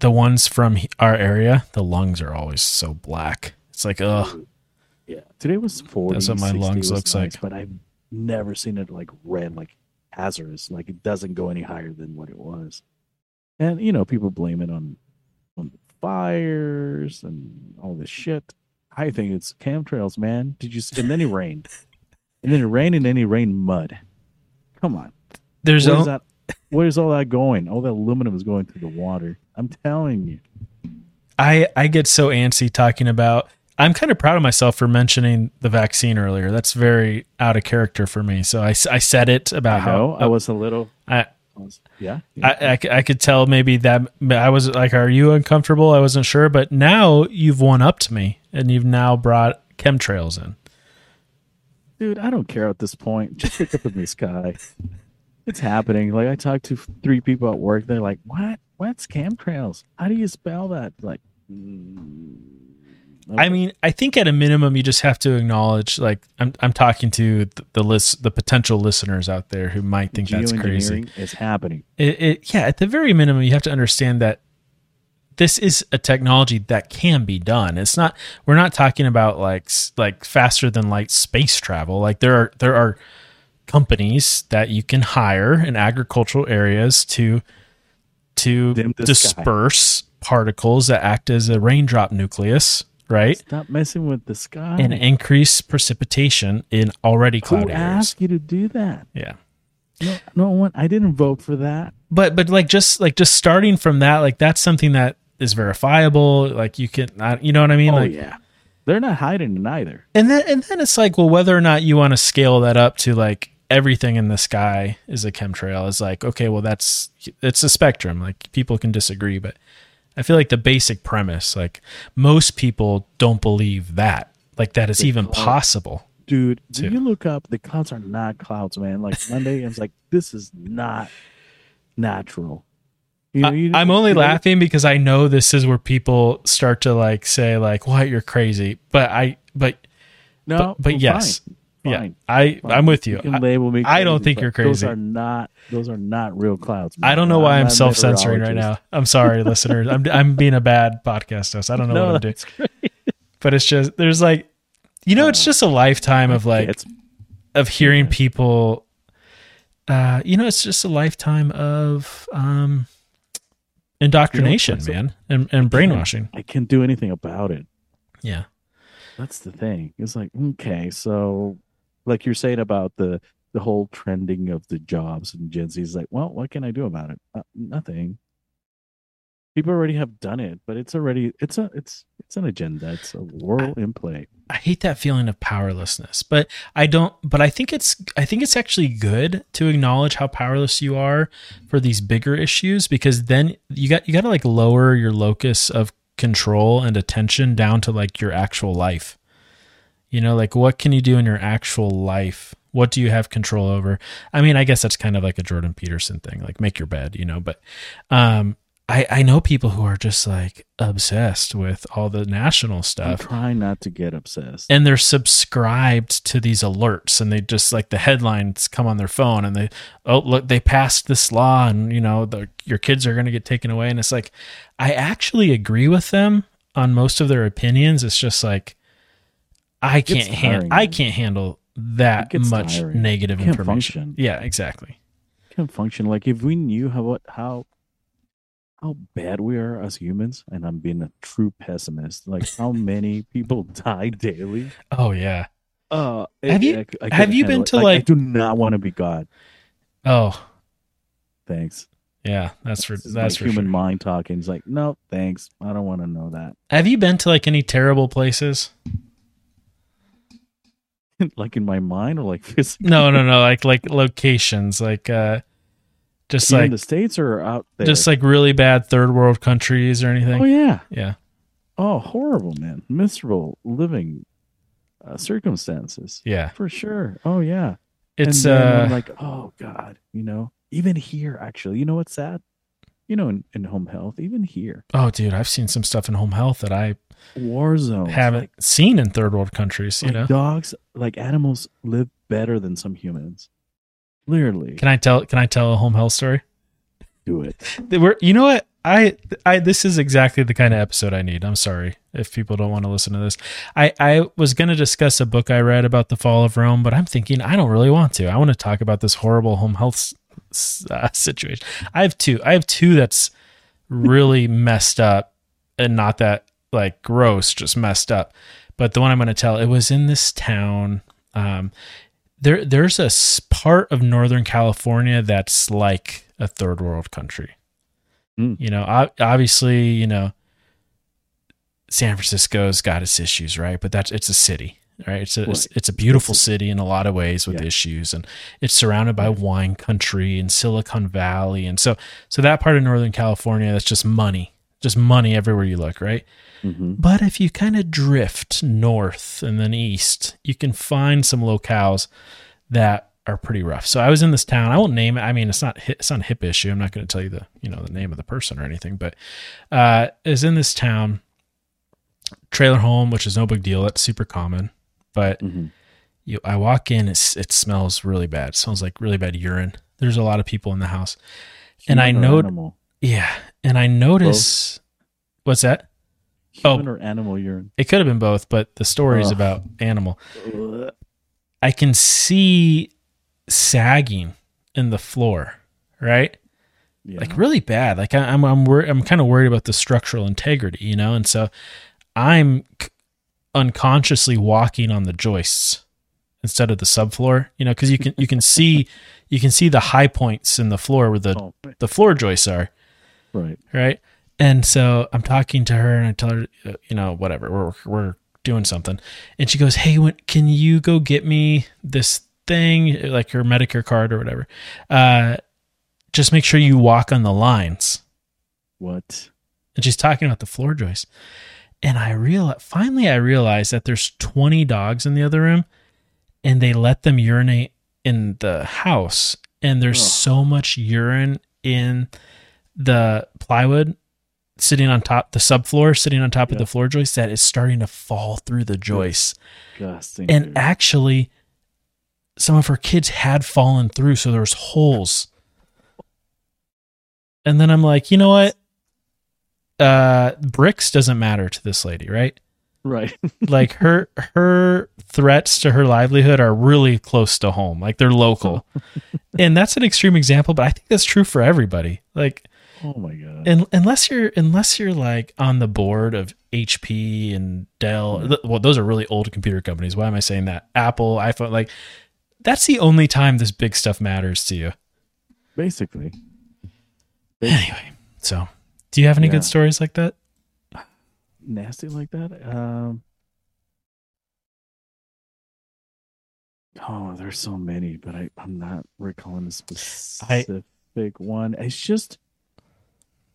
the ones from our area, the lungs are always so black. It's like, ugh, Yeah. Today was 40. That's what my 60 lungs looks nice, like. But I've never seen it like red, like hazardous. Like it doesn't go any higher than what it was. And you know, people blame it on on the fires and all this shit. I think it's chemtrails, man. Did you? s- And then it rained, and then it rained, and then it rained mud. Come on, there's where's al- that? Where's all that going? All that aluminum is going through the water. I'm telling you. I I get so antsy talking about I'm kind of proud of myself for mentioning the vaccine earlier. That's very out of character for me. So I, I said it about I how. I was a little. I, yeah. yeah. I, I, I could tell maybe that I was like, are you uncomfortable? I wasn't sure, but now you've won up to me and you've now brought chemtrails in. Dude, I don't care at this point. Just pick up in the sky. It's happening. Like I talked to three people at work. They're like, "What? What's chemtrails? How do you spell that?" Like, mm, I mean, I think at a minimum, you just have to acknowledge, like, I'm, I'm talking to the, the list, the potential listeners out there who might think that's crazy. It's happening. It, it, yeah, at the very minimum, you have to understand that this is a technology that can be done. It's not. We're not talking about like like faster than light space travel. Like there are there are companies that you can hire in agricultural areas to to the sky. disperse particles that act as a raindrop nucleus, right? Stop messing with the sky. And increase precipitation in already Who cloudy areas. asked you to do that? Yeah. No, no one. I didn't vote for that. but but like just like just starting from that like that's something that is verifiable like you can I- you know what i mean oh like yeah, they're not hiding it either. and then and then it's like well whether or not you want to scale that up to like everything in the sky is a chemtrail is like okay well that's it's a spectrum like people can disagree but i feel like the basic premise like most people don't believe that like that is even possible Dude, when you look up, the clouds are not clouds, man. Like Monday, I was like, this is not natural. You know, you- I, am only you know, laughing because I know this is where people start to like say like, "What? You're crazy." But I, but No, but, but yes, fine, yeah, I fine. I'm with you. can I, label me. I don't think you're crazy. Those crazy. are not. Those are not real clouds. I don't know why I'm a self censoring right now. I'm sorry, listeners. I'm I'm being a bad podcast host. I don't know No, what I'm doing. great. But it's just there's like, you know, it's just a lifetime of like It's of hearing people. Uh, you know, it's just a lifetime of um indoctrination, man, and and brainwashing. I can't do anything about it. Yeah. That's the thing. It's like okay, so like you're saying about the the whole trending of the jobs and Gen Z is like, well, what can I do about it? Uh, nothing. People already have done it, but it's already it's a it's it's an agenda. It's a world in play. I hate that feeling of powerlessness, but I don't. But I think it's I think it's actually good to acknowledge how powerless you are for these bigger issues because then you got you got to like lower your locus of control and attention down to like your actual life. You know, like what can you do in your actual life? What do you have control over? I mean, I guess that's kind of like a Jordan Peterson thing, like make your bed, you know. But um, I I know people who are just like obsessed with all the national I'm stuff trying not to get obsessed. and they're subscribed to these alerts and they just like the headlines come on their phone and they oh look they passed this law and you know the, your kids are going to get taken away and it's like i actually agree with them on most of their opinions it's just like i can't handle. i can't handle that much tiring. negative information. function. yeah exactly. Can't function. Like if we knew how what how how bad we are as humans and i'm being a true pessimist like how many people die daily? Oh yeah. Uh Have you- I- I have you been it. to, i like- do not want to be god. Oh. Thanks. Yeah that's for that's for human sure. mind talking. It's like no thanks. I don't want to know that. Have you been to like any terrible places like in my mind or like physically? No no no like like locations like uh just like in the states or out there. just like really bad third world countries or anything. oh yeah. Yeah. oh horrible man. Miserable living uh, circumstances. Yeah. for sure. Oh yeah. It's then uh like, oh god, you know, even here, actually, you know what's sad? You know, in, in home health, even here, oh dude, I've seen some stuff in home health that I war zones. haven't like, seen in third world countries, you like know. dogs, like animals, live better than some humans. Literally, Can I tell can I tell a home health story? do it. They were you know what? I I this is exactly the kind of episode I need. I'm sorry if people don't want to listen to this. I I was going to discuss a book I read about the fall of Rome, but I'm thinking I don't really want to. I want to talk about this horrible home health uh, situation. I have two. I have two that's really messed up and not that like gross, just messed up. But the one I'm going to tell, it was in this town. Um, there, there's a part of Northern California that's like a third world country. Mm. You know, obviously, you know, San Francisco's got its issues, right? But that's it's a city, right? It's a Right. it's, it's a beautiful city in a lot of ways with Yeah. issues, and it's surrounded by wine country and Silicon Valley, and so so that part of Northern California that's just money, just money everywhere you look, right? hmm But if you kind of drift north and then east, you can find some locales that are pretty rough. So I was in this town. I won't name it. I mean, it's not it's not a HIPAA issue. I'm not going to tell you the you know the name of the person or anything. But uh, is in this town, trailer home, which is no big deal. That's super common. But hmm you, I walk in, it's, it smells really bad. It smells like really bad urine. There's a lot of people in the house. And I know- Yeah, and I notice what's that? Oh. Or animal urine. It could have been both, but the story is about animal. Ugh. I can see sagging in the floor, right? Yeah. Like really bad. Like I, I'm I'm wor- I'm kind of worried about the structural integrity, you know. And so I'm unconsciously walking on the joists instead of the subfloor, you know, because you can you can see you can see the high points in the floor where the oh, the floor joists are, right. right? And so I'm talking to her and I tell her, you know, whatever, we're we're doing something, and she goes, "Hey, when, can you go get me this thing, like your Medicare card or whatever? Uh, just make sure you walk on the lines." What? And she's talking about the floor joists, and I real finally I realized that there's 20 dogs in the other room, and they let them urinate in the house, and there's so much urine in the plywood sitting on top the subfloor sitting on top of the floor joist that is starting to fall through the joists Disgusting. and dude. actually some of her kids had fallen through so there was holes. And then i'm like you know what uh BRICS doesn't matter to this lady right right. like her her threats to her livelihood are really close to home like they're local and that's an extreme example but i think that's true for everybody like oh my god. and unless you're unless you're like on the board of HP and Dell, Mhm. well, those are really old computer companies. Why am I saying that? Apple, iPhone, like that's the only time this big stuff matters to you. Basically. Anyway, so do you have any Yeah. good stories like that? nasty like that. Um. Oh, there's so many, but I I'm not recalling a specific one. It's just,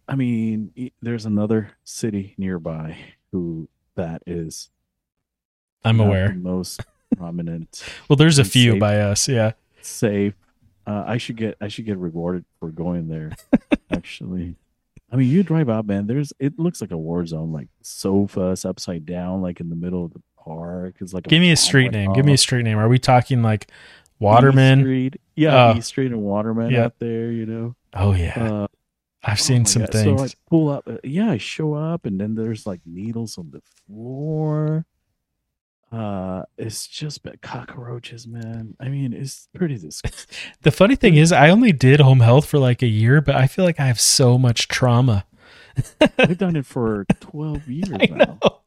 I mean, there's another city nearby who that is I'm aware. the most prominent Well, there's a few safe. by us. Yeah. safe. Uh, I should get I should get rewarded for going there. actually, I mean, you drive out, man. There's it looks like a war zone, like sofas upside down, like in the middle of the park. It's like Give me a street went name. Give me a street name. Are we talking like Waterman? Street. Yeah, Oh. E Street and Waterman Yeah. out there. You know, Oh yeah, uh, I've oh seen my some God. things. So I pull up. uh, yeah, I show up, and then there's like needles on the floor. Uh, it's just been cockroaches, man. I mean, it's pretty disgusting. the funny thing is, I only did home health for like a year, but I feel like I have so much trauma. I've done it for twelve years I now. know.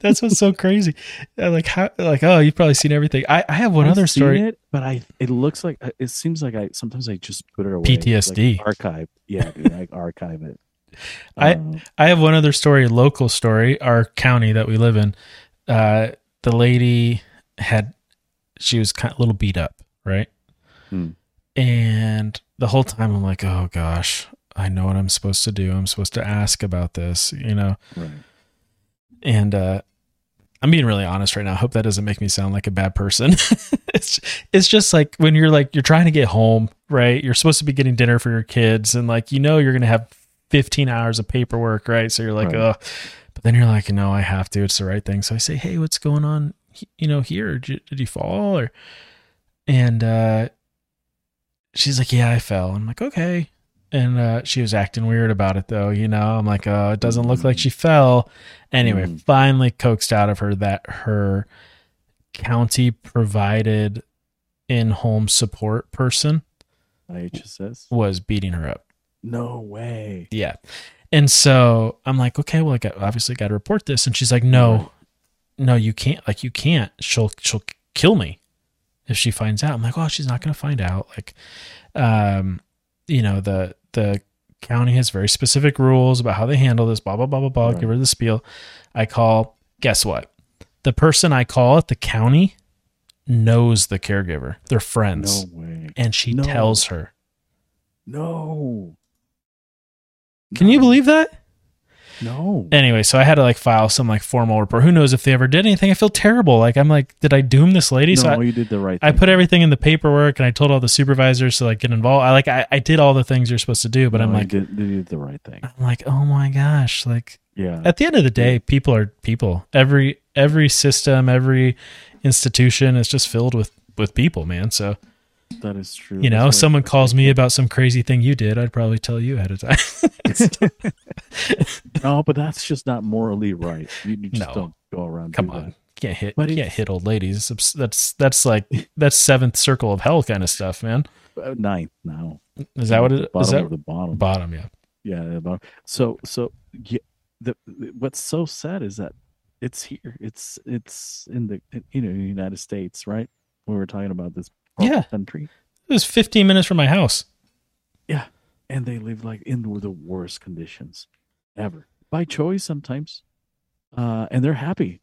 That's what's so crazy. Uh, Like how, like oh, you've probably seen everything. I, I have one I've other story. it, but I it looks like uh, it seems like I sometimes I just put it away. PTSD. like archive. Yeah, dude, I archive it. I- Um, I have one other story, local story, our county that we live in. Uh, the lady had, she was kind of a little beat up, right? Hmm. And the whole time I'm like, oh gosh, I know what I'm supposed to do. I'm supposed to ask about this, you know? right. And uh, I'm being really honest right now. I hope that doesn't make me sound like a bad person. it's it's just like when you're like you're trying to get home, right? You're supposed to be getting dinner for your kids, and like you know you're gonna have 15 hours of paperwork, right? So you're like, Right. oh, then you're like, no, I have to. It's the right thing. So I say, hey, what's going on? You know, here did you, did you fall or? And uh, she's like, yeah, I fell. I'm like, okay. And uh, she was acting weird about it though. You know, I'm like, oh, it doesn't look like she fell. Anyway, Mm. finally coaxed out of her that her county provided in-home support person IHSS. was beating her up. No way. Yeah. And so I'm like, okay, well, I got, obviously got to report this. And she's like, no, no, you can't. Like, you can't. She'll she'll kill me if she finds out. I'm like, oh, she's not going to find out. Like, um, you know, the the county has very specific rules about how they handle this. Blah blah blah blah blah. Right. Give her the spiel. I call. Guess what? The person I call at the county knows the caregiver. They're friends, No way. and she No. tells her. No. Can you believe that? No. Anyway, so I had to like file some like formal report. Who knows if they ever did anything? I feel terrible. Like I'm like, did I doom this lady? so no, I, you did the right I thing. put everything in the paperwork and I told all the supervisors to like get involved. I like I, I did all the things you're supposed to do, but No, I'm you like did, you did the right thing. I'm like, oh my gosh. Like Yeah. at the end of the day, people are people. Every every system, every institution is just filled with with people, man. So That is true. you know, someone calls me about some crazy thing you did, I'd probably tell you ahead of time. No, but that's just not morally right. You, you just No. don't go around. Come on, that. can't hit, But can't hit old ladies. That's that's like that's seventh circle of hell kind of stuff, man. Uh, ninth now. Is that what it bottom is? That the bottom? bottom? Yeah. Yeah, the bottom. So so yeah, the, the- what's so sad is that it's here. It's it's in the you know the United States, right? We were talking about this Yeah. country, It was 15 minutes from my house. Yeah. And they live like in the worst conditions ever by choice sometimes, uh, and they're happy.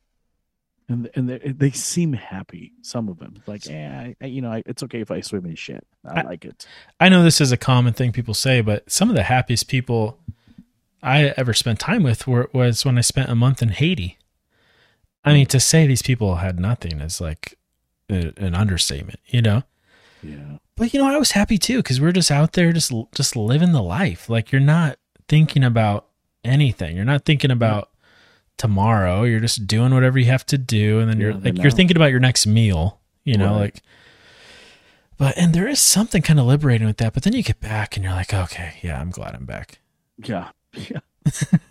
And, and they, they seem happy. Some of them, like, yeah, I- you know, I, it's okay if I swim in shit. I, I- like it. I know this is a common thing people say, but some of the happiest people I ever spent time with were, was when I spent a month in Haiti. I mean, to say these people had nothing is like a, an understatement, you know. Yeah, But you know, I was happy too because we're just out there, just just living the life. Like you're not thinking about anything. You're not thinking about tomorrow. You're just doing whatever you have to do, and then you're Yeah, like you're thinking about your next meal. You know, Right. like. But and there is something kind of liberating with that. But then you get back and you're like, okay, yeah, I'm glad I'm back. yeah, yeah,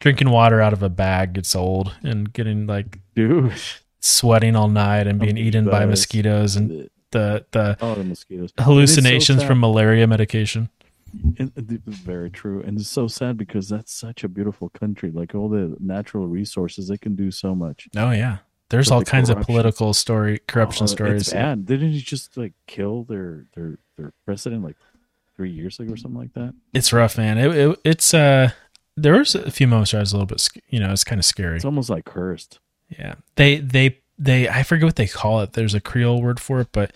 Drinking water out of a bag gets old, and getting like dude. Sweating all night and being eaten by mosquitoes and the the Oh, the mosquitoes. hallucinations sad. from malaria medication. And, and very true, and it's so sad because that's such a beautiful country. Like all the natural resources, they can do so much. Oh yeah, there's But all the kinds of political story, corruption Oh, stories. It's bad. Didn't he just like kill their their their president like three years ago or something like that? It's rough, man. It, it, it's uh, there was a few moments where I was a little bit, you know, it's kind of scary. It's almost like cursed. Yeah, they they they I forget what they call it. There's a Creole word for it, but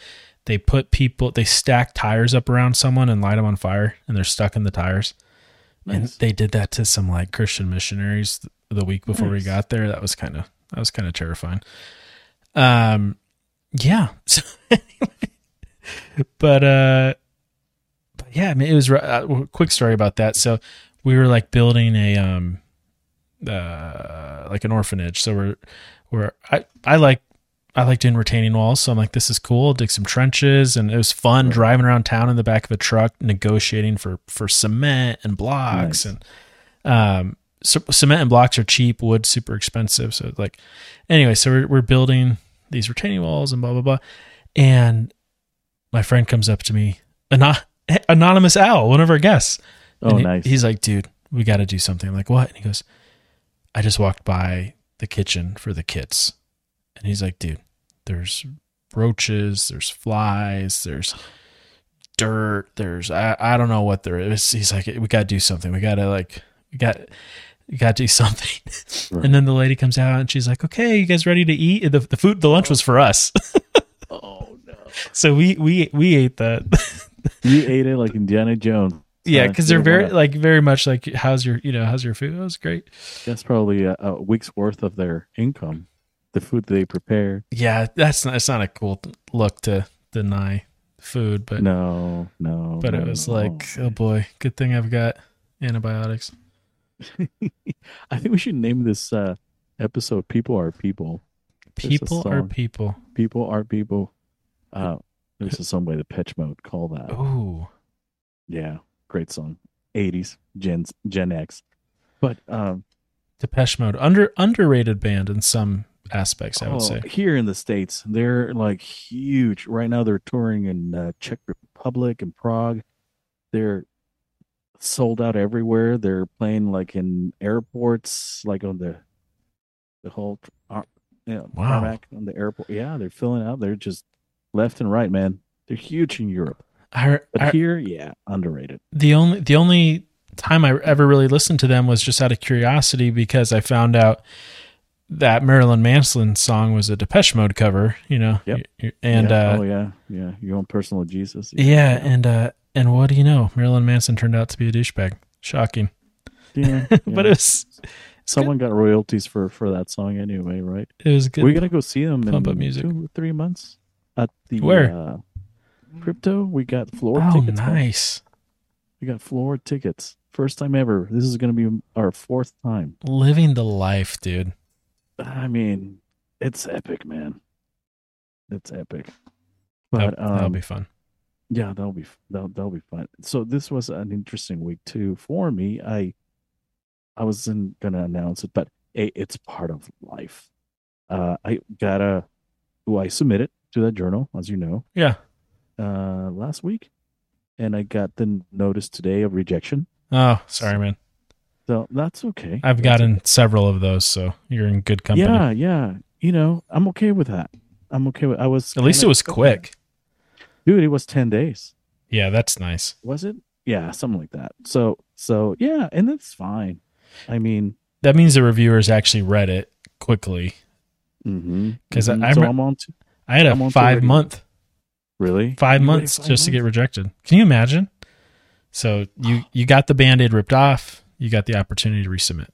they put people they stack tires up around someone and light them on fire, and they're stuck in the tires. And they did that to some like Christian missionaries the week before we got there. That was kind of that was kind of terrifying. Um, yeah. So anyway, but uh, but yeah, I mean, it was ru- uh, quick story about that. So we were like building a um, uh, like an orphanage. So we're we're I I like I like doing retaining walls. So I'm like, this is cool. Dig some trenches, and it was fun Right. driving around town in the back of a truck, negotiating for for cement and blocks, Nice. and um, so cement and blocks are cheap. Wood super expensive. So like, anyway, so we're we're building these retaining walls and blah blah blah, and my friend comes up to me, Ano- anonymous Al, one of our guests. Oh, he- nice. He's like, dude, we got to do something. I'm like, what? And he goes, I just walked by the kitchen for the kits. And he's like, dude, there's roaches, there's flies, there's dirt, there's, I, I don't know what there is. He's like, we got to do something. We got to like, we got, we got to do something. Right. And then the lady comes out and she's like, okay, you guys ready to eat? The, the food, the lunch was for us. oh no! so we, we, we ate that. You ate it like Indiana Jones. Yeah. Uh, Cause they're very, wanna- like, very much like, how's your, you know, how's your food? That was great. That's probably a, a week's worth of their income. The food they prepare. Yeah, that's not. It's not a cool look to deny food, but no, no. but no, it was no. like, oh boy, good thing I've got antibiotics. I think we should name this uh, episode "People Are People." People are people. People are people. Uh, there's a song by Depeche Mode. Call that. Ooh, Yeah, great song. 80s Gen Gen X. But um, Depeche Mode, under underrated band in some aspects, I would oh, say. here in the states, they're like huge. Right now, they're touring in uh, Czech Republic and Prague. They're sold out everywhere. They're playing like in airports, like on the the whole uh, you know, Wow. on the airport. Yeah, they're filling out. They're just left and right, man. They're huge in Europe, I, but here, yeah, underrated. the only the only time I ever really listened to them was just out of curiosity because I found out that Marilyn Manson song was a Depeche Mode cover, you know. Yep. And yeah. uh oh yeah, yeah, your own personal Jesus. yeah, and uh and what do you know? Marilyn Manson turned out to be a douchebag. Shocking. yeah, but yeah. it was someone got royalties for for that song anyway, right? it was good. We're gonna go see them Pump in up music. two three months at the Where? Uh, crypto. We got floor oh, tickets. nice. We got floor tickets. First time ever. This is gonna be our fourth time. Living the life, dude. I mean, it's epic, man. It's epic. But um, that'll be fun. yeah, that'll be that'll, that'll be fun. So this was an interesting week too for me. I I wasn't gonna announce it, but it, it's part of life. Uh, I got a who I submitted to that journal, as you know, Yeah. Uh, last week, and I got the notice today of rejection. Oh, sorry, man. So that's okay. I've That's gotten several of those, so you're in good company. Yeah, yeah. You know, I'm okay with that. I'm okay with. I was At least it was quick. dude. It was ten days. Yeah, that's nice. Was it? Yeah, something like that. So, so yeah, and that's fine. I mean, That means the reviewers actually read it quickly. mm-hmm, 'Cause I- I so I'm on. I had a I'm on to five month, really, five You months five just to get rejected. Can you imagine? So you you got the band-aid ripped off. You got the opportunity to resubmit.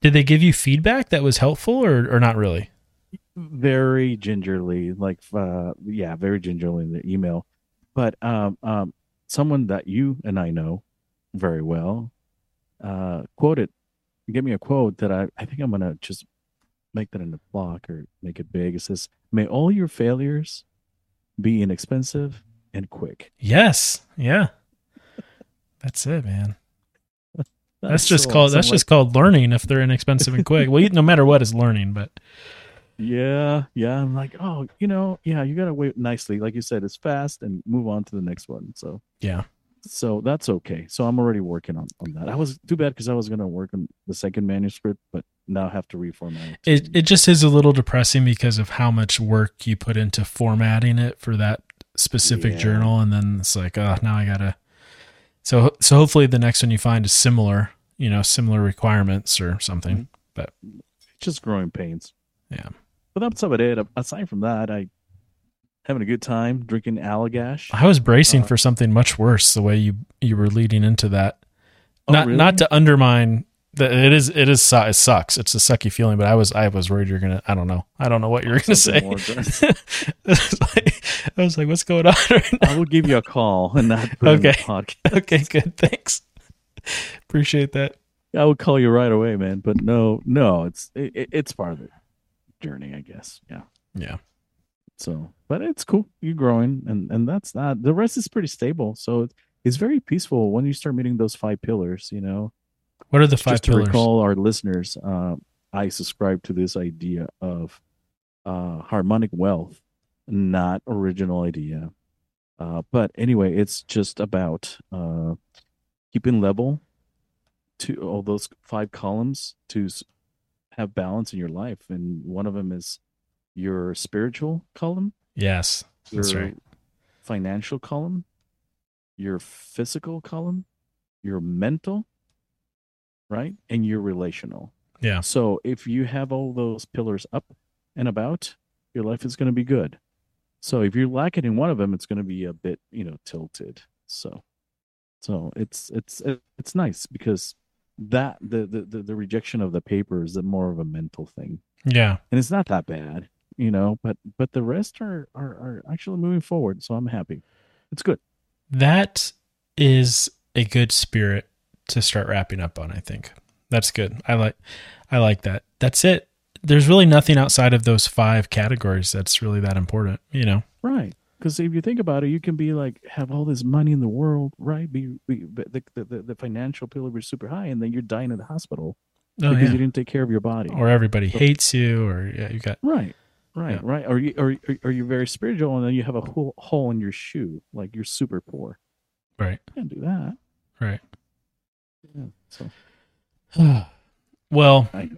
Did they give you feedback that was helpful or or not really? very gingerly, like uh, yeah, very gingerly in the email. But um, um, someone that you and I know very well uh, quoted, give me a quote that I I think I'm gonna just make that in a block or make it big. It says, "May all your failures be inexpensive and quick." Yes. Yeah. That's it, man. That's, just so called awesome. that's just called learning if they're inexpensive and quick. Well, no matter what is learning, but Yeah, yeah. I'm like, oh, you know, yeah, you gotta wait nicely. Like you said, it's fast and move on to the next one. So yeah. So that's okay. So I'm already working on, on that. I was too bad because I was gonna work on the second manuscript, but now I have to reformat it. It it just is a little depressing because of how much work you put into formatting it for that specific Yeah. journal, and then it's like, oh, now I gotta. So so hopefully the next one you find is similar, you know, similar requirements or something. Mm-hmm. But it's just growing pains. Yeah. But that's about it. Aside from that, I having a good time drinking Allagash. I was bracing Uh, for something much worse the way you you were leading into that. Oh, not really? not to undermine that it is it is it sucks. It's a sucky feeling, but I was I was worried you're gonna I don't know I don't know what you're say. More It's like- I was like, what's going on right now? I will give you a call and not put it in the Okay. podcast. Okay, good, thanks. Appreciate that. I will call you right away, man. But no, no, it's it, it's part of the journey, I guess. Yeah. Yeah, So, but it's cool. You're growing, and and that's not the rest is pretty stable. So it's, it's very peaceful when you start meeting those five pillars. You know, what are the five just to recall our listeners, uh, I subscribe to this idea of uh, harmonic wealth, not original idea. Uh, but anyway, it's just about uh, keeping level to all those five columns to have balance in your life, and one of them is your spiritual column Yes, that's right. financial column, your physical column, your mental, right? And your relational. Yeah, So if you have all those pillars up and about, your life is going to be good. So if you're lacking in one of them, it's going to be a bit, you know, tilted. So, so it's it's it's nice because that the the the, the rejection of the paper is more of a mental thing yeah. and it's not that bad, you know. But but the rest are are, are actually moving forward, so I'm happy. It's good. That is a good spirit to start wrapping up on. I think that's good. I like I like that. That's it. There's really nothing outside of those five categories that's really that important. You know. Right. Because if you think about it, you can be like have all this money in the world, right? Be, be the, the the financial pillar is super high, and then you're dying in the hospital Oh because yeah. you didn't take care of your body. Or everybody hates you, or yeah, you got right. Right. Yeah. Right. Or you or or you're very spiritual, and then you have a hole, hole in your shoe, like you're super poor. right, You can't do that. right. Yeah. So well, I,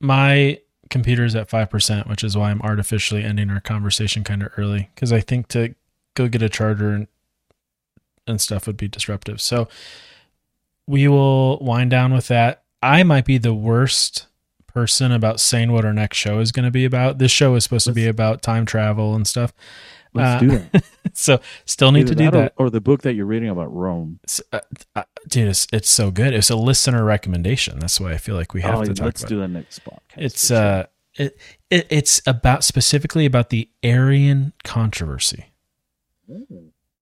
my computer's at 5%, which is why I'm artificially ending our conversation kind of early because I think to go get a charger and, and stuff would be disruptive. So we will wind down with that. I might be the worst person about saying what our next show is going to be about. This show is supposed to be about time travel and stuff. Let's Uh, do that. So still need Either to do or- that. or, the book that you're reading about Rome. Uh, uh, dude, it's, it's so good. It's a listener recommendation. That's why I feel like we have oh, to talk let's do it. that next podcast. It's sure. uh, it, it it's about specifically about the Arian controversy.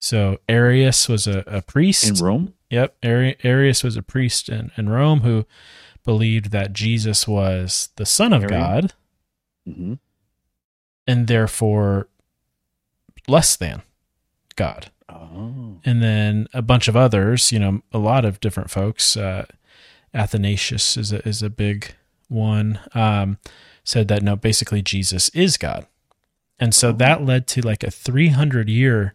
So Arius was a, a priest in Rome. Yep. Ari- Arius was a priest in, in Rome who believed that Jesus was the Son of Arian? God hmm and therefore less than God. Oh, And then a bunch of others, you know, a lot of different folks. Uh, Athanasius is a, is a big one. Um, said that no, basically Jesus is God, and so that led to like a 300 year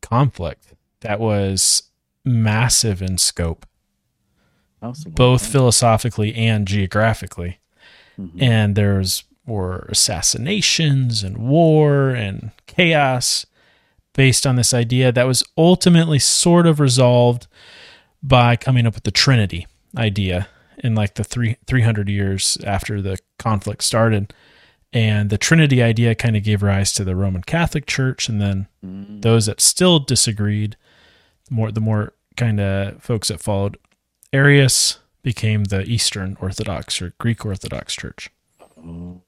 conflict that was massive in scope, Awesome. both philosophically and geographically. Mhm. and there's were assassinations and war and chaos based on this idea that was ultimately sort of resolved by coming up with the Trinity idea in like the three 300 years after the conflict started. And the Trinity idea kind of gave rise to the Roman Catholic Church, and then Mm. those that still disagreed, the more the more kind of folks that followed Arius became the Eastern Orthodox or Greek Orthodox Church, Oh.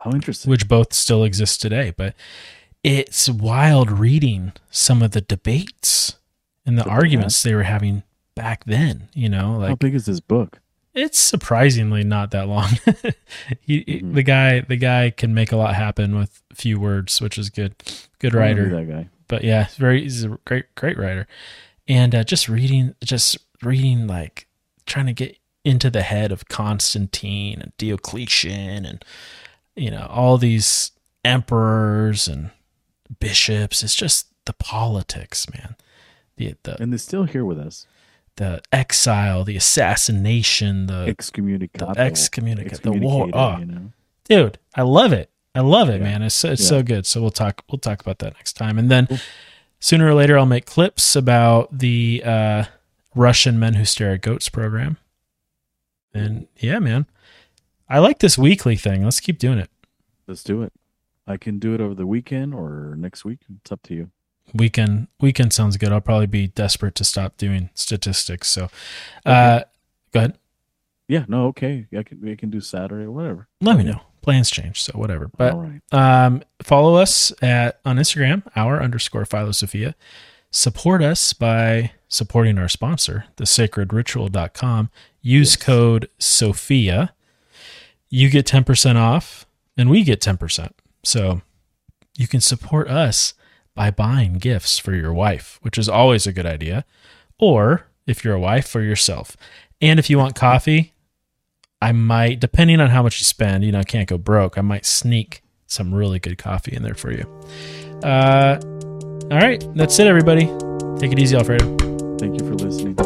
How interesting. which both still exist today. But it's wild reading some of the debates and the The arguments they were having back then. You know, like How big is this book? it's surprisingly not that long. he, Mhm. the guy, the guy can make a lot happen with few words, which is good. Good I wanna be writer. That guy. but yeah, very he's a great great writer, and uh, just reading just reading like trying to get into the head of Constantine and Diocletian and you know all these emperors and bishops. It's just the politics, man. The the And they're still here with us. the exile, the assassination, the Excommunicado. the excommunicate, the war. Oh, you know? dude i love it i love it Yeah. man it's, it's Yeah. so good so we'll talk we'll talk about that next time and then Cool. sooner or later i'll make clips about the uh russian men who stare at goats program and yeah man i like this weekly thing let's keep doing it Let's do it. I can do it over the weekend or next week. It's up to you. weekend weekend sounds good i'll probably be desperate to stop doing statistics so uh go ahead Yeah, no, okay. I can we can do Saturday or whatever. let me know plans change so whatever but All right. Um, follow us at on Instagram, our underscore Philosophia. Support us by supporting our sponsor, thesacredritual.com. Use Yes. code Sophia. You get 10% off and we get 10%. So you can support us by buying gifts for your wife, which is always a good idea. Or if you're a wife, for yourself. And if you want coffee, I might, depending on how much you spend, you know, I can't go broke. I might sneak some really good coffee in there for you. Uh, all right. That's it, everybody. Take it easy, Alfredo. Thank you for listening.